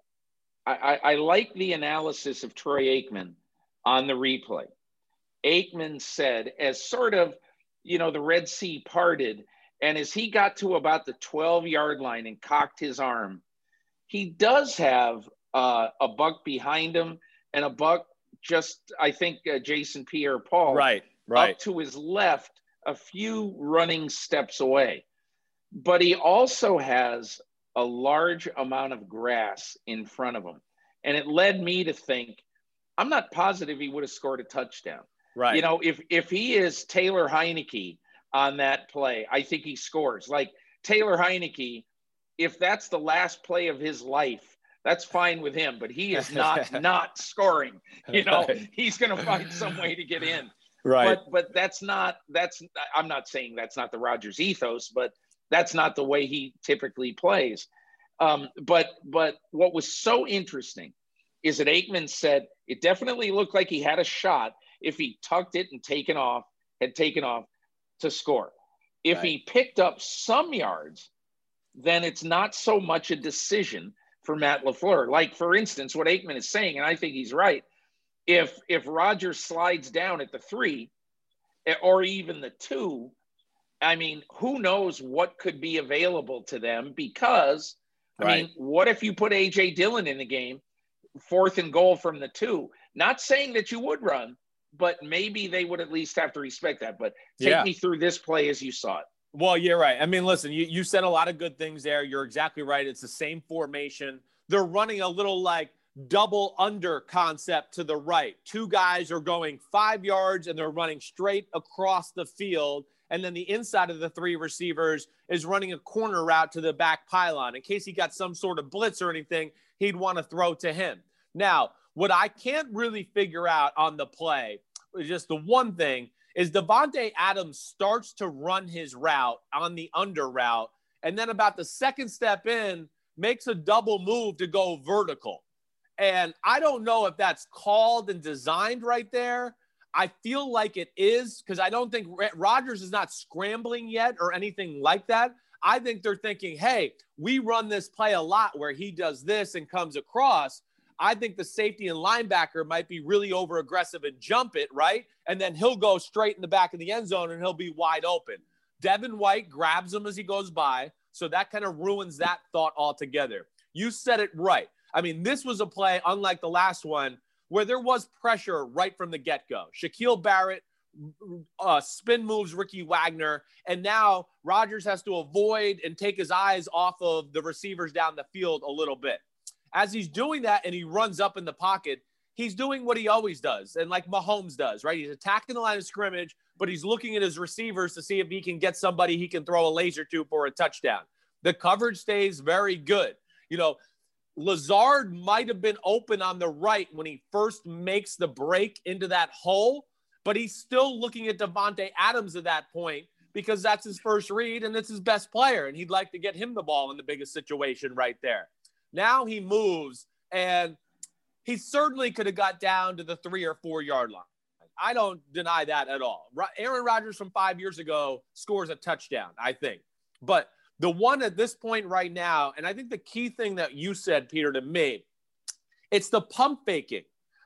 I, I, like the analysis of Troy Aikman on the replay. Aikman said, as sort of, you know, the Red Sea parted, and as he got to about the 12 yard line and cocked his arm, he does have uh, a buck behind him and a buck just, I think, uh, Jason Pierre Paul. Right, right. Up to his left, a few running steps away. But he also has a large amount of grass in front of him. And it led me to think, I'm not positive he would have scored a touchdown. Right. You know, if if he is Taylor Heinicke on that play, I think he scores. Like Taylor Heinicke, if that's the last play of his life, that's fine with him. But he is not not scoring. You know, right. he's going to find some way to get in. Right. But but that's not that's I'm not saying that's not the Rodgers ethos, but that's not the way he typically plays. Um, but but what was so interesting is that Aikman said it definitely looked like he had a shot if he tucked it and taken off, had taken off to score. If right. he picked up some yards, then it's not so much a decision for Matt LaFleur. Like for instance, what Aikman is saying, and I think he's right. If if Rodgers slides down at the three, eh, or even the two, I mean, who knows what could be available to them because I right. mean, what if you put AJ Dillon in the game, fourth and goal from the two? Not saying that you would run, but maybe they would at least have to respect that. But take yeah. me through this play as you saw it. Well, you're right. I mean, listen, you, you said a lot of good things there. You're exactly right. It's the same formation. They're running a little like double under concept to the right. Two guys are going five yards and they're running straight across the field. And then the inside of the three receivers is running a corner route to the back pylon in case he got some sort of blitz or anything he'd want to throw to him. Now, what I can't really figure out on the play, is just the one thing, is Davante Adams starts to run his route on the under route. And then about the second step in, makes a double move to go vertical. And I don't know if that's called and designed right there. I feel like it is because I don't think Rodgers is not scrambling yet or anything like that. I think they're thinking, hey, we run this play a lot where he does this and comes across. I think the safety and linebacker might be really over aggressive and jump it, right? And then he'll go straight in the back of the end zone and he'll be wide open. Devin White grabs him as he goes by. So that kind of ruins that thought altogether. You said it right. I mean, this was a play, unlike the last one, where there was pressure right from the get go. Shaquille Barrett uh, spin moves Ricky Wagner, and now Rodgers has to avoid and take his eyes off of the receivers down the field a little bit. As he's doing that and he runs up in the pocket, he's doing what he always does and like Mahomes does, right? He's attacking the line of scrimmage, but he's looking at his receivers to see if he can get somebody he can throw a laser to for a touchdown. The coverage stays very good. You know, Lazard might have been open on the right when he first makes the break into that hole, but he's still looking at Davante Adams at that point because that's his first read and it's his best player, and he'd like to get him the ball in the biggest situation right there. Now he moves, and he certainly could have got down to the three or four yard line. I don't deny that at all. Aaron Rodgers from five years ago scores a touchdown, I think. But the one at this point right now, and I think the key thing that you said, Peter, to me, it's the pump faking.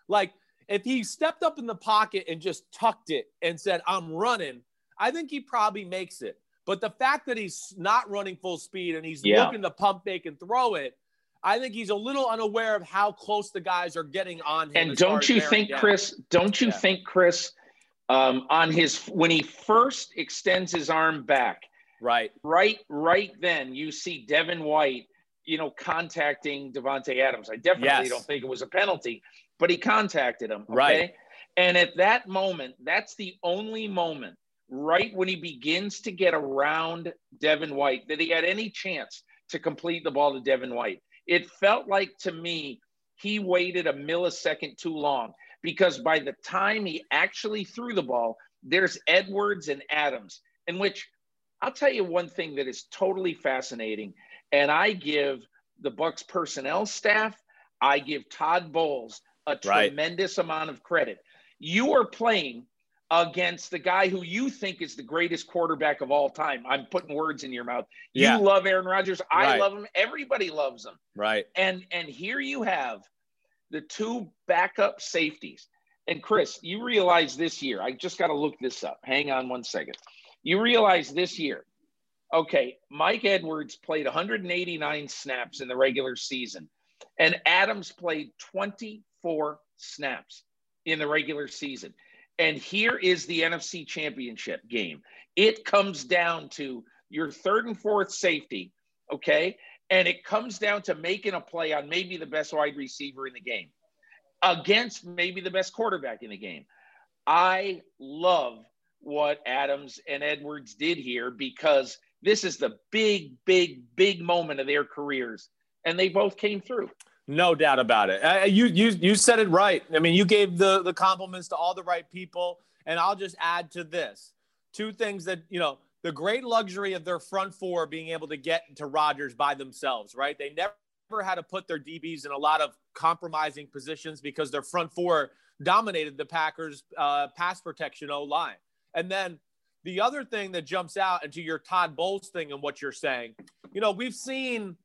Like if he stepped up in the pocket and just tucked it and said, I'm running, I think he probably makes it. But the fact that he's not running full speed and he's yeah. looking to pump fake and throw it, I think he's a little unaware of how close the guys are getting on him. And don't you think, down. Chris? Don't you yeah. think, Chris, um, on his when he first extends his arm back, right, right, right then you see Devin White, you know, contacting Davante Adams. I definitely yes. don't think it was a penalty, but he contacted him. Okay? Right. And at that moment, that's the only moment, right when he begins to get around Devin White, that he had any chance to complete the ball to Devin White. It felt like to me he waited a millisecond too long because by the time he actually threw the ball, there's Edwards and Adams, in which I'll tell you one thing that is totally fascinating. And I give the Bucs personnel staff, I give Todd Bowles a right. tremendous amount of credit. You are playing against the guy who you think is the greatest quarterback of all time. I'm putting words in your mouth. Yeah. You love Aaron Rodgers. I right. love him. Everybody loves him. Right. And and here you have the two backup safeties. And Chris, you realize this year, I just got to look this up. Hang on one second. You realize this year, okay, Mike Edwards played 189 snaps in the regular season, and Adams played 24 snaps in the regular season. And here is the NFC championship game. It comes down to your third and fourth safety, okay? And it comes down to making a play on maybe the best wide receiver in the game against maybe the best quarterback in the game. I love what Adams and Edwards did here because this is the big, big, big moment of their careers. And they both came through. No doubt about it. Uh, you you you said it right. I mean, you gave the the compliments to all the right people, and I'll just add to this two things that you know the great luxury of their front four being able to get to Rodgers by themselves. Right? They never had to put their DBs in a lot of compromising positions because their front four dominated the Packers' uh, pass protection O line. And then the other thing that jumps out into your Todd Bowles thing and what you're saying, you know, we've seen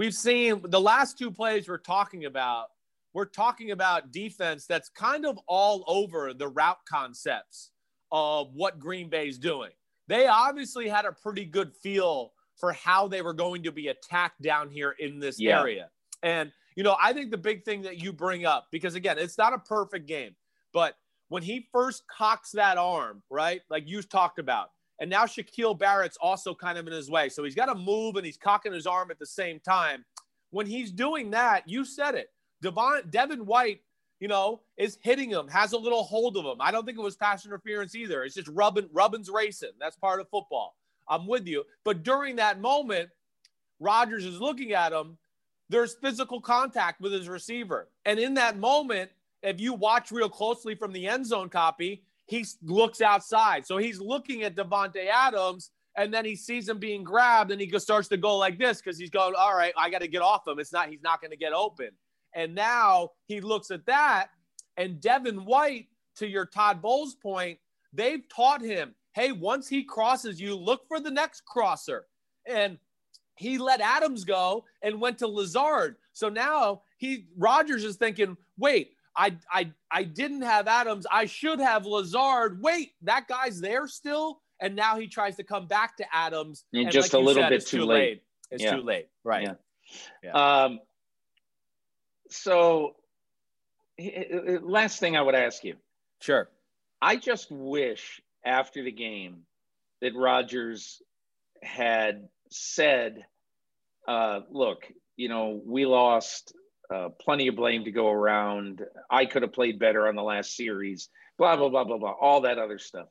we've seen the last two plays we're talking about we're talking about defense that's kind of all over the route concepts of what Green Bay's doing. They obviously had a pretty good feel for how they were going to be attacked down here in this yeah. area. And, you know, I think the big thing that you bring up, because again, it's not a perfect game, but when he first cocks that arm, right, like you talked about, and now Shaquille Barrett's also kind of in his way. So he's got to move and he's cocking his arm at the same time. When he's doing that, you said it. Devon, Devin White, you know, is hitting him, has a little hold of him. I don't think it was pass interference either. It's just rubbing, rubbing's racing. That's part of football. I'm with you. But during that moment, Rodgers is looking at him. There's physical contact with his receiver. And in that moment, if you watch real closely from the end zone copy, he looks outside. So he's looking at Davante Adams, and then he sees him being grabbed and he starts to go like this because he's going, all right, I got to get off him. It's not, he's not going to get open. And now he looks at that and Devin White, to your Todd Bowles point, they've taught him, hey, once he crosses you, look for the next crosser. And he let Adams go and went to Lazard. So now he Rodgers is thinking, wait, I I I didn't have Adams. I should have Lazard. Wait, that guy's there still. And now he tries to come back to Adams. And, and just like a little said, bit too, too late. late. It's yeah. too late. Right. Yeah. yeah. Um, so last thing I would ask you. Sure. I just wish after the game that Rodgers had said, uh, look, you know, we lost uh, plenty of blame to go around. I could have played better on the last series, blah, blah, blah, blah, blah, all that other stuff.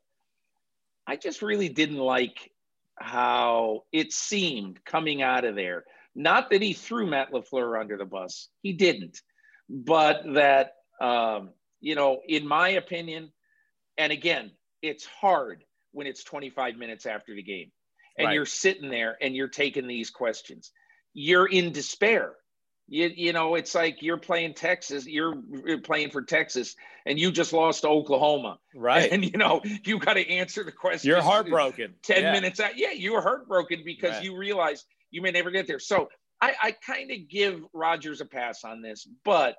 I just really didn't like how it seemed coming out of there. Not that he threw Matt LaFleur under the bus, he didn't, but that, um, you know, in my opinion, and again, it's hard when it's 25 minutes after the game and right. you're sitting there and you're taking these questions. You're in despair. You, you know, it's like you're playing Texas, you're, you're playing for Texas, and you just lost to Oklahoma. Right. And, you know, you got to answer the question. You're heartbroken. 10 yeah. minutes out. Yeah, you were heartbroken because right. you realize you may never get there. So I, I kind of give Rodgers a pass on this, but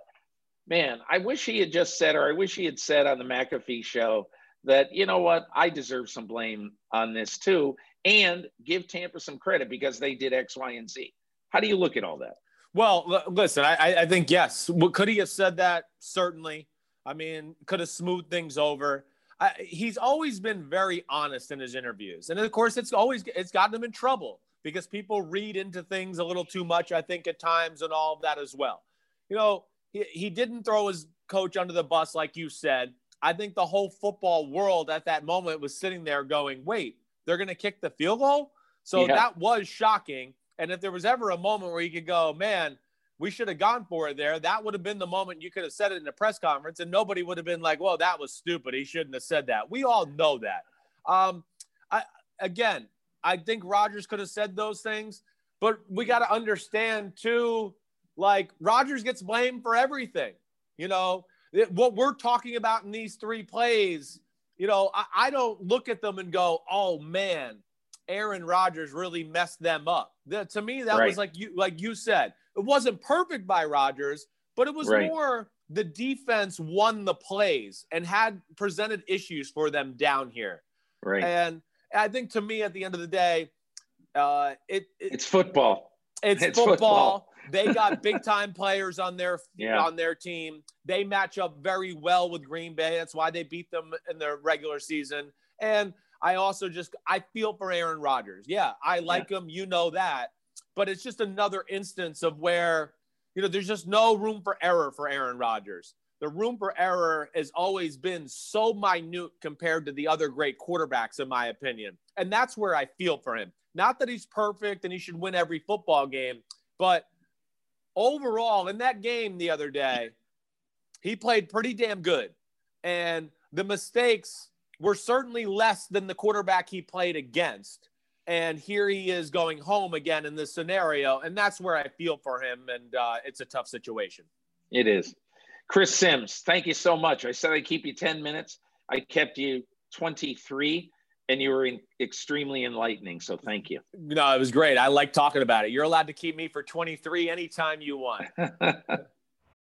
man, I wish he had just said, or I wish he had said on the McAfee show that, you know what, I deserve some blame on this too and give Tampa some credit because they did X, Y, and Z. How do you look at all that? Well, listen, I, I think yes. Could he have said that? Certainly. I mean, could have smoothed things over. I, he's always been very honest in his interviews, and of course, it's always it's gotten him in trouble because people read into things a little too much. I think at times, and all of that as well. You know, he, he didn't throw his coach under the bus like you said. I think the whole football world at that moment was sitting there going, "Wait, they're going to kick the field goal. So yeah. that was shocking. And if there was ever a moment where you could go, man, we should have gone for it there, that would have been the moment you could have said it in a press conference, and nobody would have been like, well, that was stupid. He shouldn't have said that. We all know that. Um, I, again, I think Rodgers could have said those things, but we got to understand too, like Rodgers gets blamed for everything. You know, it, what we're talking about in these three plays you know, I, I don't look at them and go, oh man, Aaron Rodgers really messed them up. To me, that right. was like you like you said, it wasn't perfect by Rodgers, but it was right. more the defense won the plays and had presented issues for them down here. Right. And I think to me, at the end of the day, uh, it, it it's football. It's, it's football. football. They got big time players on their yeah. on their team. They match up very well with Green Bay. That's why they beat them in their regular season. And I also just I feel for Aaron Rodgers. Yeah, I like yeah. him. You know that. But it's just another instance of where you know there's just no room for error for Aaron Rodgers. The room for error has always been so minute compared to the other great quarterbacks, in my opinion. And that's where I feel for him. Not that he's perfect and he should win every football game, but overall in that game the other day, he played pretty damn good. And the mistakes were certainly less than the quarterback he played against. And here he is going home again in this scenario. And that's where I feel for him. And uh, it's a tough situation. It is. Chris Simms, thank you so much. I said I'd keep you 10 minutes. I kept you 23 and you were in, extremely enlightening. So thank you. No, it was great. I like talking about it. You're allowed to keep me for 23 anytime you want.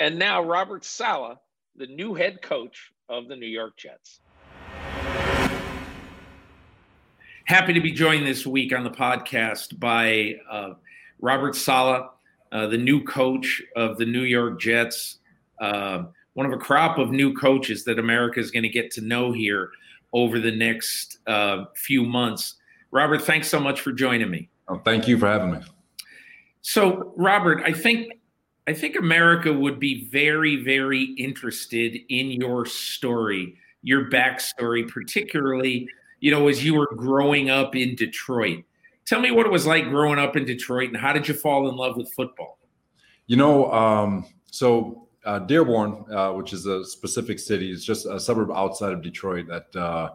And now Robert Saleh, the new head coach of the New York Jets. Happy to be joined this week on the podcast by uh, Robert Saleh, uh, the new coach of the New York Jets, uh, one of a crop of new coaches that America is going to get to know here over the next uh, few months. Robert, thanks so much for joining me. Oh, thank you for having me. So, Robert, I think I think America would be very, very interested in your story, your backstory, particularly, you know, as you were growing up in Detroit. Tell me what it was like growing up in Detroit and how did you fall in love with football? You know, um, so uh, Dearborn, uh, which is a specific city, it's just a suburb outside of Detroit. That uh,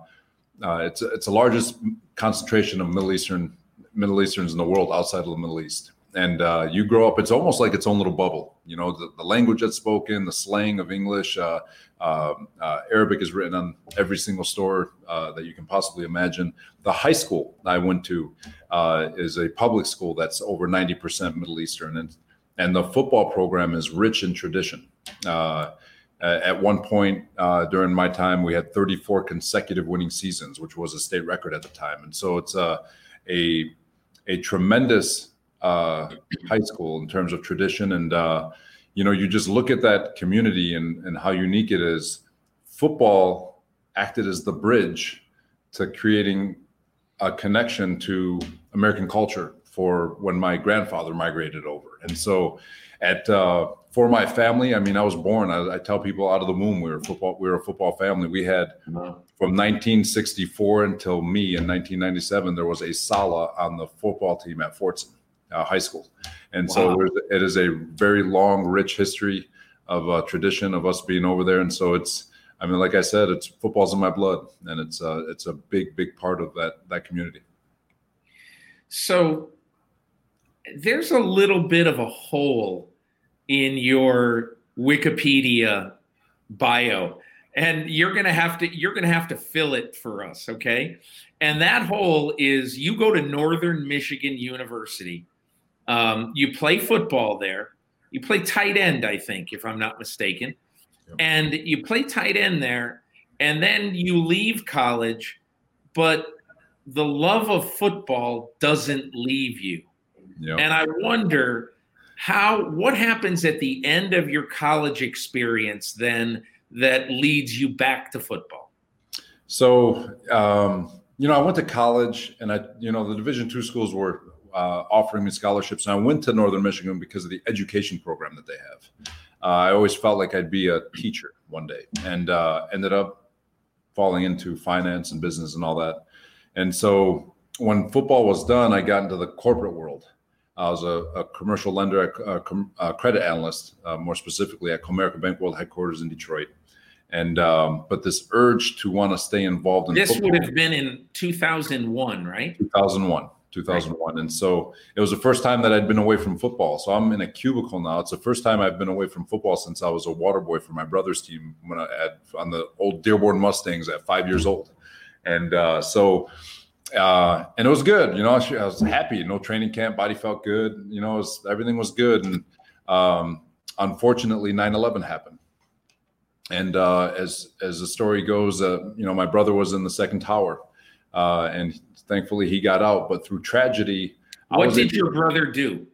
uh it's it's the largest concentration of Middle Eastern Middle Easterns in the world outside of the Middle East and uh, you grow up it's almost like its own little bubble you know the, the language that's spoken the slang of english uh, uh, uh arabic is written on every single store uh, that you can possibly imagine. The high school i went to uh, is a public school that's over 90% middle eastern and and the football program is rich in tradition. At one point during my time we had 34 consecutive winning seasons which was a state record at the time. And so it's a, a tremendous uh, high school in terms of tradition. And, uh, you know, you just look at that community and, and how unique it is. Football acted as the bridge to creating a connection to American culture for when my grandfather migrated over. And so, at uh, for my family, I mean, I was born. I, I, tell people out of the womb we were football. We were a football family. We had from 1964 until me in 1997. There was a Saleh on the football team at Fordson uh, high school. And wow. so it is a very long, rich history of uh, tradition of us being over there. And so it's, I mean, like I said, it's football's in my blood, and it's uh, it's a big, big part of that that community. So there's a little bit of a hole in your Wikipedia bio and you're going to have to you're going to have to fill it for us okay and that hole is you go to northern michigan university um, you play football there. You play tight end, I think, if I'm not mistaken. Yep. And you play tight end there, and then you leave college, but the love of football doesn't leave you. Yep. And I wonder how what happens at the end of your college experience then that leads you back to football. So, um, you know, I went to college, and I, you know, the Division two schools were uh, offering me scholarships. And I went to Northern Michigan because of the education program that they have. Uh, I always felt like I'd be a teacher one day, and uh, ended up falling into finance and business and all that. And so when football was done, I got into the corporate world. I was a, a commercial lender, a, a credit analyst, uh, more specifically at Comerica Bank World headquarters in Detroit. And um, but this urge to want to stay involved in this football, would have been in 2001, right? 2001. 2001. And so it was the first time that I'd been away from football. So I'm in a cubicle now. It's the first time I've been away from football since I was a water boy for my brother's team when I had on the old Dearborn Mustangs at five years old. And uh, so, uh, and it was good. You know, I was happy. No training camp, body felt good. You know, was, everything was good. And um, unfortunately, 9 11 happened. And uh, as as the story goes, uh, you know, my brother was in the second tower, uh, and thankfully he got out. But through tragedy, what did your brother do?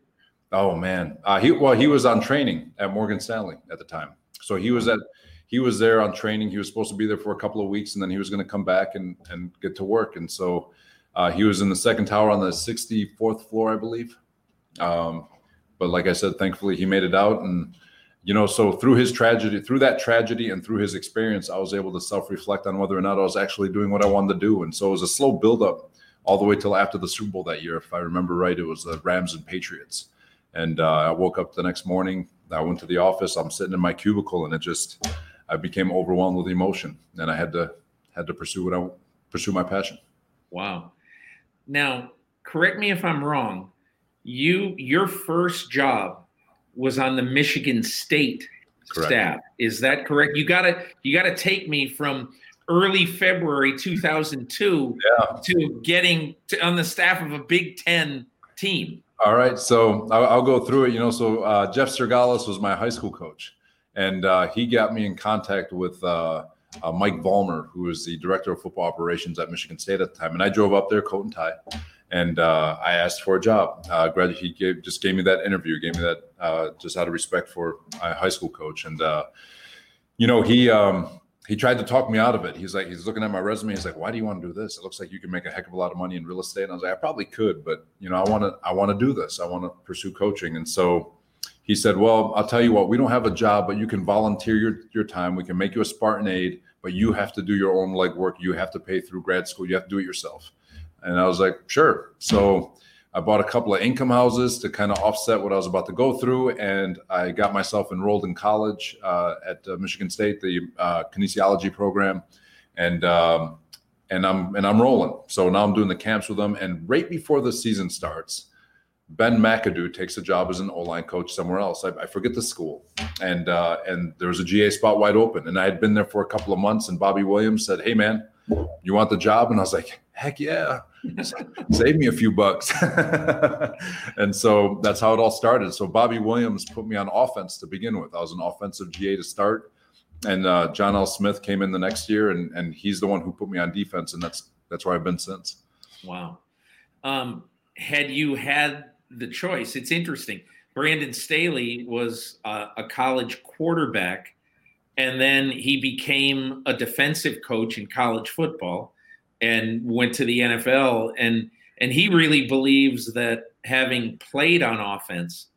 Oh man, uh, he well he was on training at Morgan Stanley at the time, so he was at he was there on training. He was supposed to be there for a couple of weeks, and then he was going to come back and and get to work. And so uh, he was in the second tower on the 64th floor, I believe. Um, but like I said, thankfully he made it out, and you know, so through his tragedy, through that tragedy, and through his experience, I was able to self-reflect on whether or not I was actually doing what I wanted to do. And so it was a slow buildup all the way till after the Super Bowl that year, if I remember right. It was the Rams and Patriots, and uh, I woke up the next morning. I went to the office. I'm sitting in my cubicle, and it just I became overwhelmed with emotion, and I had to had to pursue what I pursue my passion. Wow. Now, correct me if I'm wrong. You your first job was on the Michigan State correct. staff. Is that correct? You gotta you gotta take me from early February 2002 yeah. to getting to, on the staff of a Big Ten team. All right, so I'll, I'll go through it. You know, so uh, Jeff Stergalas was my high school coach, and uh, he got me in contact with uh, uh Mike Vollmar, who was the director of football operations at Michigan State at the time. And I drove up there, coat and tie, and uh, I asked for a job. Uh, he gave, just gave me that interview, gave me that uh, just out of respect for my high school coach, and uh, you know he um, he tried to talk me out of it. He's like, he's looking at my resume. He's like, why do you want to do this? It looks like you can make a heck of a lot of money in real estate. And I was like, I probably could, but you know, I want to, I want to do this. I want to pursue coaching. And so he said, well, I'll tell you what, we don't have a job, but you can volunteer your, your time. We can make you a Spartan aide, but you have to do your own legwork. You have to pay through grad school. You have to do it yourself. And I was like, sure. So I bought a couple of income houses to kind of offset what I was about to go through, and I got myself enrolled in college uh, at uh, Michigan State, the uh, kinesiology program, and um, and I'm and I'm rolling. So now I'm doing the camps with them, and right before the season starts, Ben McAdoo takes a job as an O-line coach somewhere else. I, I forget the school, and uh, and there was a GA spot wide open, and I had been there for a couple of months, and Bobby Williams said, "Hey man, you want the job?" And I was like, "Heck yeah." save me a few bucks. and so that's how it all started. So Bobby Williams put me on offense to begin with. I was an offensive GA to start, and uh, John L. Smith came in the next year, and and he's the one who put me on defense, and that's that's where I've been since. Wow. Um, had you had the choice, it's interesting. Brandon Staley was uh, a college quarterback, and then he became a defensive coach in college football and went to the NFL and and he really believes that having played on offense,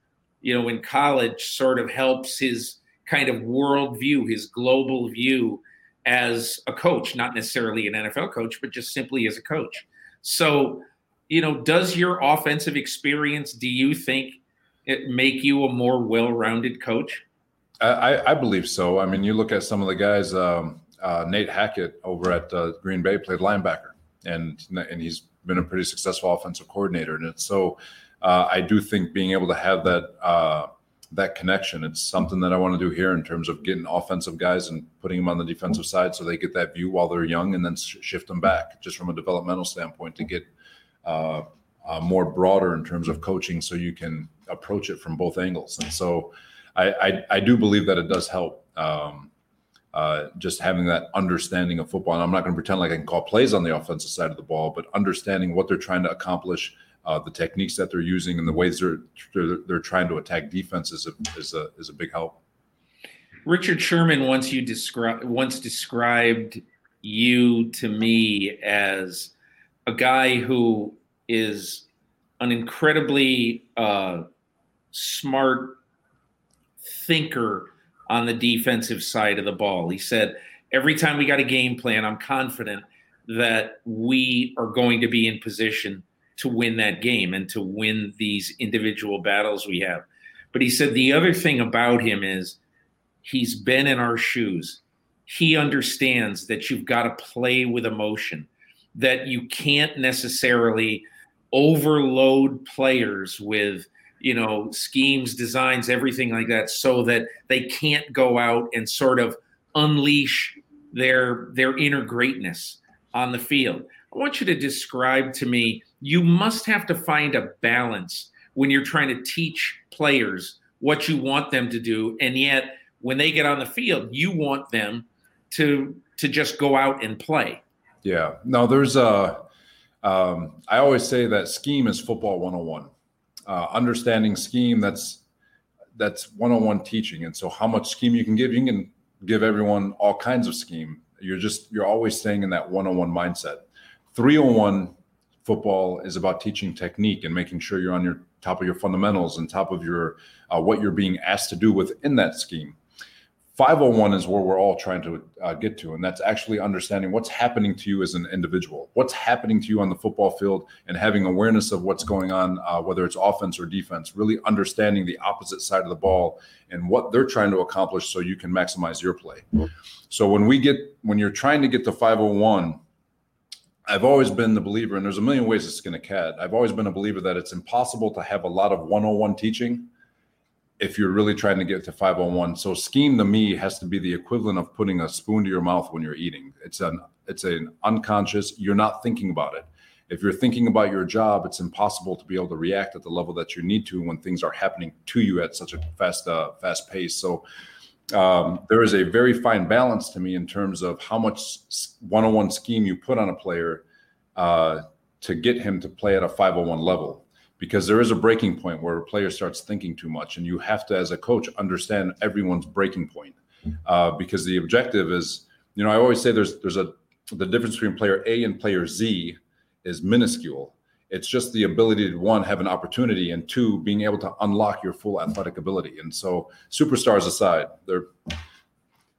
you know, in college sort of helps his kind of worldview his global view as a coach, not necessarily an NFL coach, but just simply as a coach. So, you know, does your offensive experience, do you think it make you a more well-rounded coach? I, I believe so. I mean, you look at some of the guys, um, uh, Nate Hackett over at uh, Green Bay played linebacker, and and he's been a pretty successful offensive coordinator. And so uh, I do think being able to have that uh, that connection, it's something that I want to do here in terms of getting offensive guys and putting them on the defensive side so they get that view while they're young, and then shift them back just from a developmental standpoint to get. Uh, uh, more broader in terms of coaching, so you can approach it from both angles, and so I, I, do believe that it does help. Um, uh, just having that understanding of football. And I'm not going to pretend like I can call plays on the offensive side of the ball, but understanding what they're trying to accomplish, uh, the techniques that they're using, and the ways they're they're, they're trying to attack defense is a, is a is a big help. Richard Sherman once you described once described you to me as a guy who is an incredibly uh, smart thinker on the defensive side of the ball. He said, every time we got a game plan, I'm confident that we are going to be in position to win that game and to win these individual battles we have. But he said the other thing about him is he's been in our shoes. He understands that you've got to play with emotion, that you can't necessarily overload players with you know, schemes, designs, everything like that, so that they can't go out and sort of unleash their their inner greatness on the field. I want you to describe to me. You must have to find a balance when you're trying to teach players what you want them to do, and yet when they get on the field, you want them to to just go out and play. Yeah. No, there's a. Um, I always say that scheme is football 101 uh, understanding scheme that's that's one-on-one teaching and so how much scheme you can give you can give everyone all kinds of scheme. You're just you're always staying in that one-on-one mindset. 301 football is about teaching technique and making sure you're on your top of your fundamentals and top of your uh, what you're being asked to do within that scheme. 501 is where we're all trying to uh, get to, and that's actually understanding what's happening to you as an individual, what's happening to you on the football field, and having awareness of what's going on, uh, whether it's offense or defense, really understanding the opposite side of the ball and what they're trying to accomplish so you can maximize your play. So when we get, when you're trying to get to 501, I've always been the believer, and there's a million ways to skin a cat. I've always been a believer that it's impossible to have a lot of 101 teaching if you're really trying to get to 501 so scheme to me has to be the equivalent of putting a spoon to your mouth when you're eating. It's an it's an unconscious you're not thinking about it. If you're thinking about your job it's impossible to be able to react at the level that you need to when things are happening to you at such a fast uh, fast pace. So um, there is a very fine balance to me in terms of how much one-on-one scheme you put on a player uh, to get him to play at a 501 level because there is a breaking point where a player starts thinking too much and you have to as a coach understand everyone's breaking point. Uh, because the objective is you know i always say there's there's a the difference between player a and player z is minuscule. It's just the ability to one have an opportunity and two being able to unlock your full athletic ability. And so superstars aside they're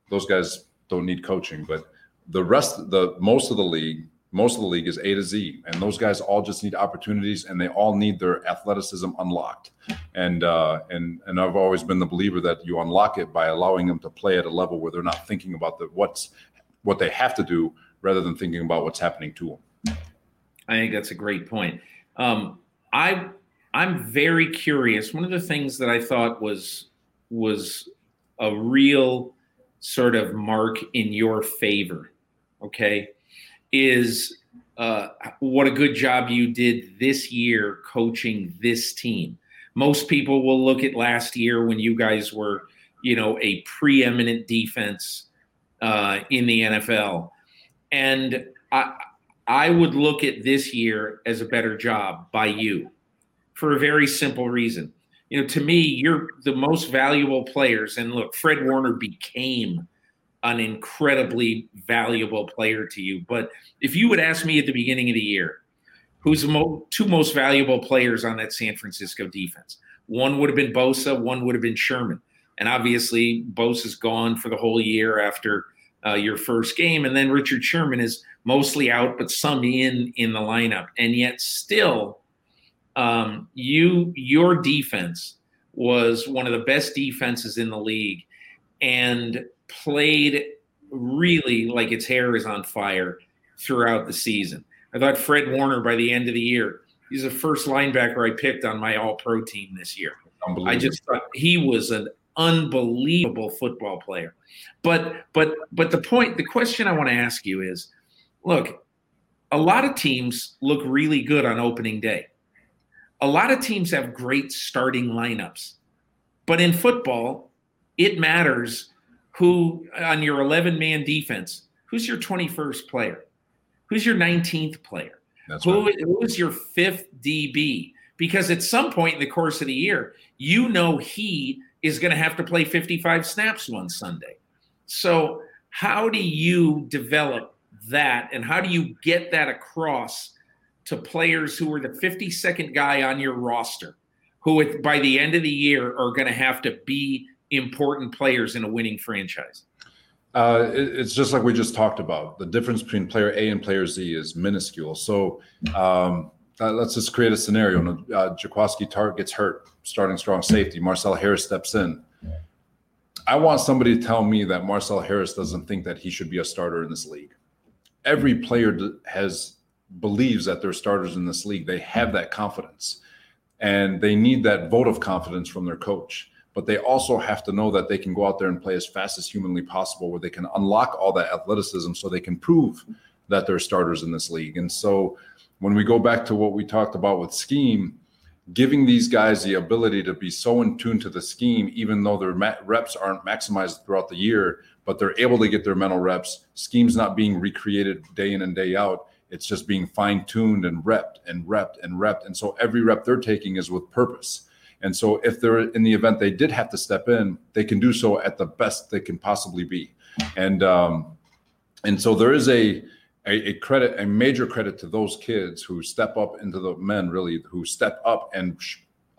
those guys don't need coaching but the rest the most of the league most of the league is A to Z, and those guys all just need opportunities, and they all need their athleticism unlocked. And uh, and and I've always been the believer that you unlock it by allowing them to play at a level where they're not thinking about the what's what they have to do rather than thinking about what's happening to them. I think that's a great point. Um, I I'm very curious. One of the things that I thought was was a real sort of mark in your favor. Okay, is uh, what a good job you did this year coaching this team. Most people will look at last year when you guys were, you know, a preeminent defense uh, in the NFL, and I, I would look at this year as a better job by you, for a very simple reason. You know, to me, you're the most valuable players, and look, Fred Warner became an incredibly valuable player to you. But if you would ask me at the beginning of the year, who's the mo- two most valuable players on that San Francisco defense? One would have been Bosa, one would have been Sherman. And obviously, Bosa's gone for the whole year after uh, your first game. And then Richard Sherman is mostly out, but some in in the lineup. And yet, still, um, you your defense was one of the best defenses in the league. And played really like its hair is on fire throughout the season. I thought Fred Warner by the end of the year, he's the first linebacker I picked on my all pro team this year. I just thought he was an unbelievable football player. But but but the point, the question I want to ask you is look, a lot of teams look really good on opening day. A lot of teams have great starting lineups. But in football, it matters who on your 11 man defense, who's your 21st player? Who's your 19th player? Who, right. who is your fifth DB? Because at some point in the course of the year, you know he is going to have to play 55 snaps one Sunday. So, how do you develop that and how do you get that across to players who are the 52nd guy on your roster, who by the end of the year are going to have to be important players in a winning franchise? Uh, it, it's just like we just talked about. The difference between player A and player Z is minuscule. So um, uh, let's just create a scenario. Uh, Tartt gets hurt, starting strong safety. Marcel Harris steps in. I want somebody to tell me that Marcel Harris doesn't think that he should be a starter in this league. Every player has believes that they're starters in this league. They have that confidence, and they need that vote of confidence from their coach but they also have to know that they can go out there and play as fast as humanly possible, where they can unlock all that athleticism so they can prove that they're starters in this league. And so when we go back to what we talked about with scheme, giving these guys the ability to be so in tune to the scheme, even though their reps aren't maximized throughout the year, but they're able to get their mental reps. Schemes not being recreated day in and day out. It's just being fine tuned and repped and repped and repped. And so every rep they're taking is with purpose. And so, if they're in the event they did have to step in, they can do so at the best they can possibly be. and um, and so there is a, a, a credit, a major credit to those kids who step up into the men, really, who step up and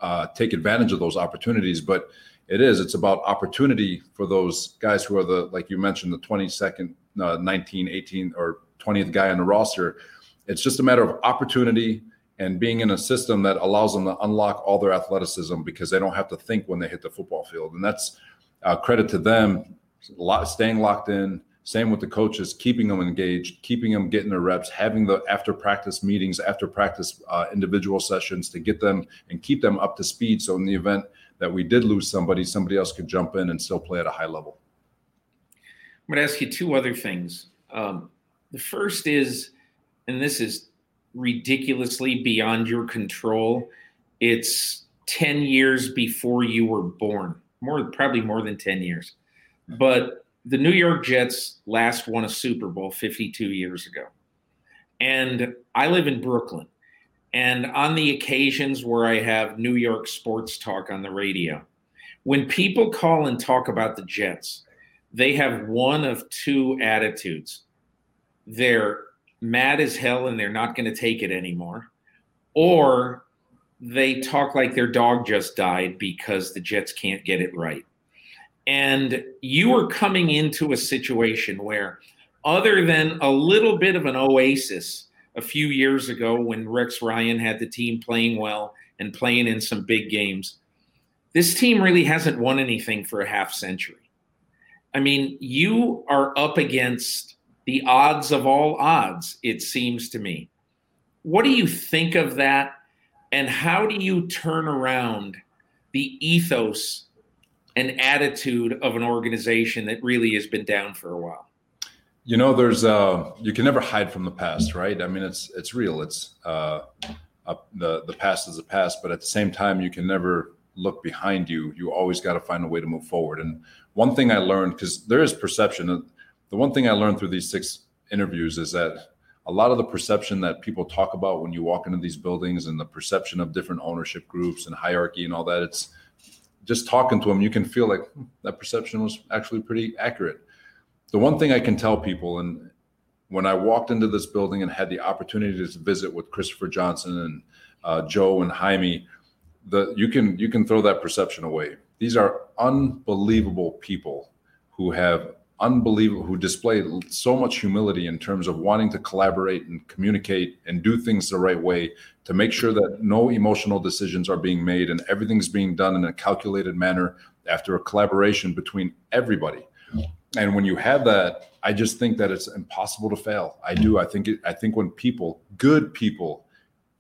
uh, take advantage of those opportunities. But it is, it's about opportunity for those guys who are the, like you mentioned, the 22nd, uh, 19, 18, or 20th guy on the roster. It's just a matter of opportunity and being in a system that allows them to unlock all their athleticism because they don't have to think when they hit the football field. And that's uh, credit to them, staying locked in, same with the coaches, keeping them engaged, keeping them getting their reps, having the after practice meetings, after practice uh, individual sessions to get them and keep them up to speed. So in the event that we did lose somebody, somebody else could jump in and still play at a high level. I'm going to ask you two other things. Um, the first is, and this is ridiculously beyond your control. It's 10 years before you were born, more probably more than 10 years. But the New York Jets last won a Super Bowl 52 years ago. And I live in Brooklyn. And on the occasions where I have New York sports talk on the radio, when people call and talk about the Jets, they have one of two attitudes. They're mad as hell and they're not going to take it anymore, or they talk like their dog just died because the Jets can't get it right. And you are coming into a situation where, other than a little bit of an oasis a few years ago when Rex Ryan had the team playing well and playing in some big games, this team really hasn't won anything for a half century. I mean, you are up against the odds of all odds, it seems to me. What do you think of that? And how do you turn around the ethos and attitude of an organization that really has been down for a while? You know, there's uh, you can never hide from the past, right? I mean, it's it's real. It's uh, uh, the the past is the past, but at the same time, you can never look behind you. You always got to find a way to move forward. And one thing I learned, because there is perception. The one thing I learned through these six interviews is that a lot of the perception that people talk about when you walk into these buildings and the perception of different ownership groups and hierarchy and all that, it's just talking to them, you can feel like hmm, that perception was actually pretty accurate. The one thing I can tell people, and when I walked into this building and had the opportunity to visit with Christopher Johnson and uh, Joe and Jaime, the you can you can throw that perception away. These are unbelievable people who have unbelievable who display so much humility in terms of wanting to collaborate and communicate and do things the right way to make sure that no emotional decisions are being made and everything's being done in a calculated manner after a collaboration between everybody. And when you have that i just think that it's impossible to fail. I do. I think it, i think when people good people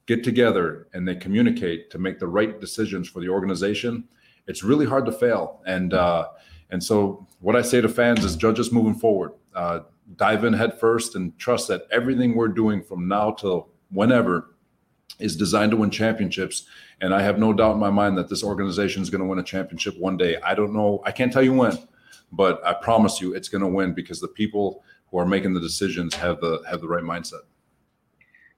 get together and they communicate to make the right decisions for the organization it's really hard to fail. And uh and so, what I say to fans is judge us moving forward. Uh, dive in head first and trust that everything we're doing from now till whenever is designed to win championships. And I have no doubt in my mind that this organization is going to win a championship one day. I don't know, I can't tell you when, but I promise you it's going to win because the people who are making the decisions have the have the right mindset.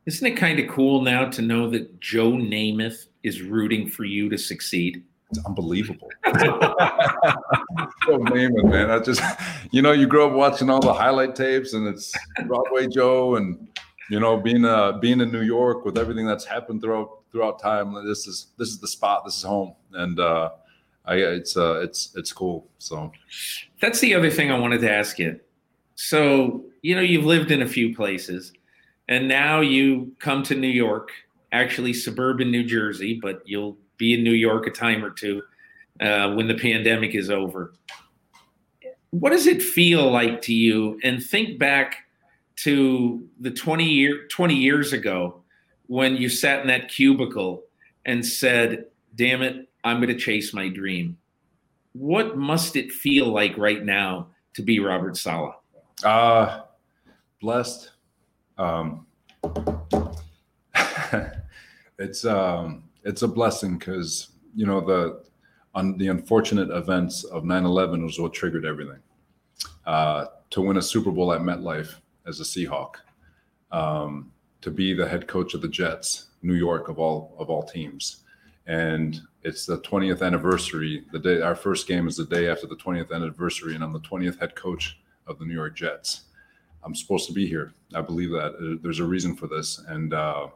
Isn't it kind of cool now to know that Joe Namath is rooting for you to succeed? It's unbelievable. so naming, man. I just, you know, you grow up watching all the highlight tapes, and it's Broadway Joe, and you know, being uh being in New York with everything that's happened throughout throughout time. This is this is the spot. This is home, and uh, I it's uh it's it's cool. So that's the other thing I wanted to ask you. So you know, you've lived in a few places, and now you come to New York, actually suburban New Jersey, but you'll be in New York a time or two uh, when the pandemic is over. What does it feel like to you? And think back to the 20 year 20 years ago when you sat in that cubicle and said, "Damn it, I'm going to chase my dream." What must it feel like right now to be Robert Saleh? Uh blessed. Um, it's um, it's a blessing because you know the on the unfortunate events of 9-11 was what triggered everything uh, to win a super bowl at metlife as a seahawk um, to be the head coach of the jets new york of all of all teams and it's the 20th anniversary the day our first game is the day after the 20th anniversary and i'm the 20th head coach of the New York Jets. I'm supposed to be here. I believe that Uh, there's a reason for this, and uh,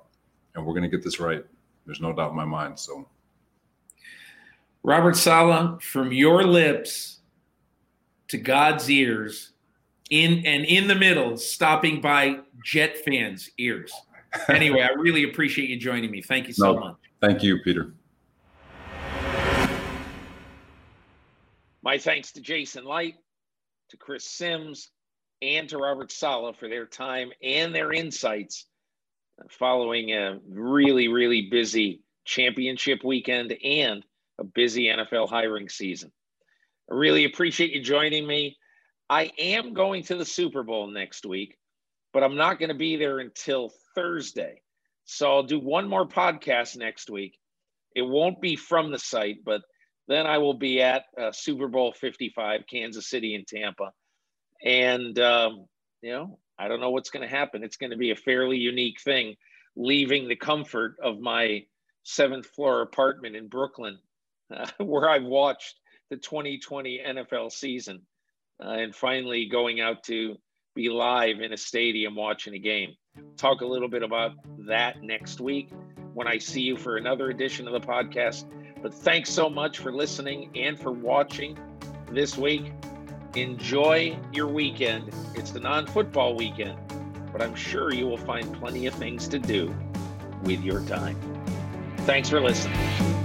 and we're going to get this right. There's no doubt in my mind. So, Robert Saleh, from your lips to God's ears, in and in the middle, stopping by Jet fans' ears. Anyway, I really appreciate you joining me. Thank you so no, much. Thank you, Peter. My thanks to Jason Licht, to Chris Simms, and to Robert Sala for their time and their insights following a really, really busy championship weekend and a busy NFL hiring season. I really appreciate you joining me. I am going to the Super Bowl next week, but I'm not going to be there until Thursday. So I'll do one more podcast next week. It won't be from the site, but then I will be at uh, Super Bowl 55, Kansas City and Tampa. And, um, you know, I don't know what's going to happen. It's going to be a fairly unique thing, leaving the comfort of my seventh floor apartment in Brooklyn, uh, where I've watched the 2020 NFL season, uh, and finally going out to be live in a stadium watching a game. Talk a little bit about that next week when I see you for another edition of the podcast. But thanks so much for listening and for watching this week. Enjoy your weekend. It's the non football weekend, but I'm sure you will find plenty of things to do with your time. Thanks for listening.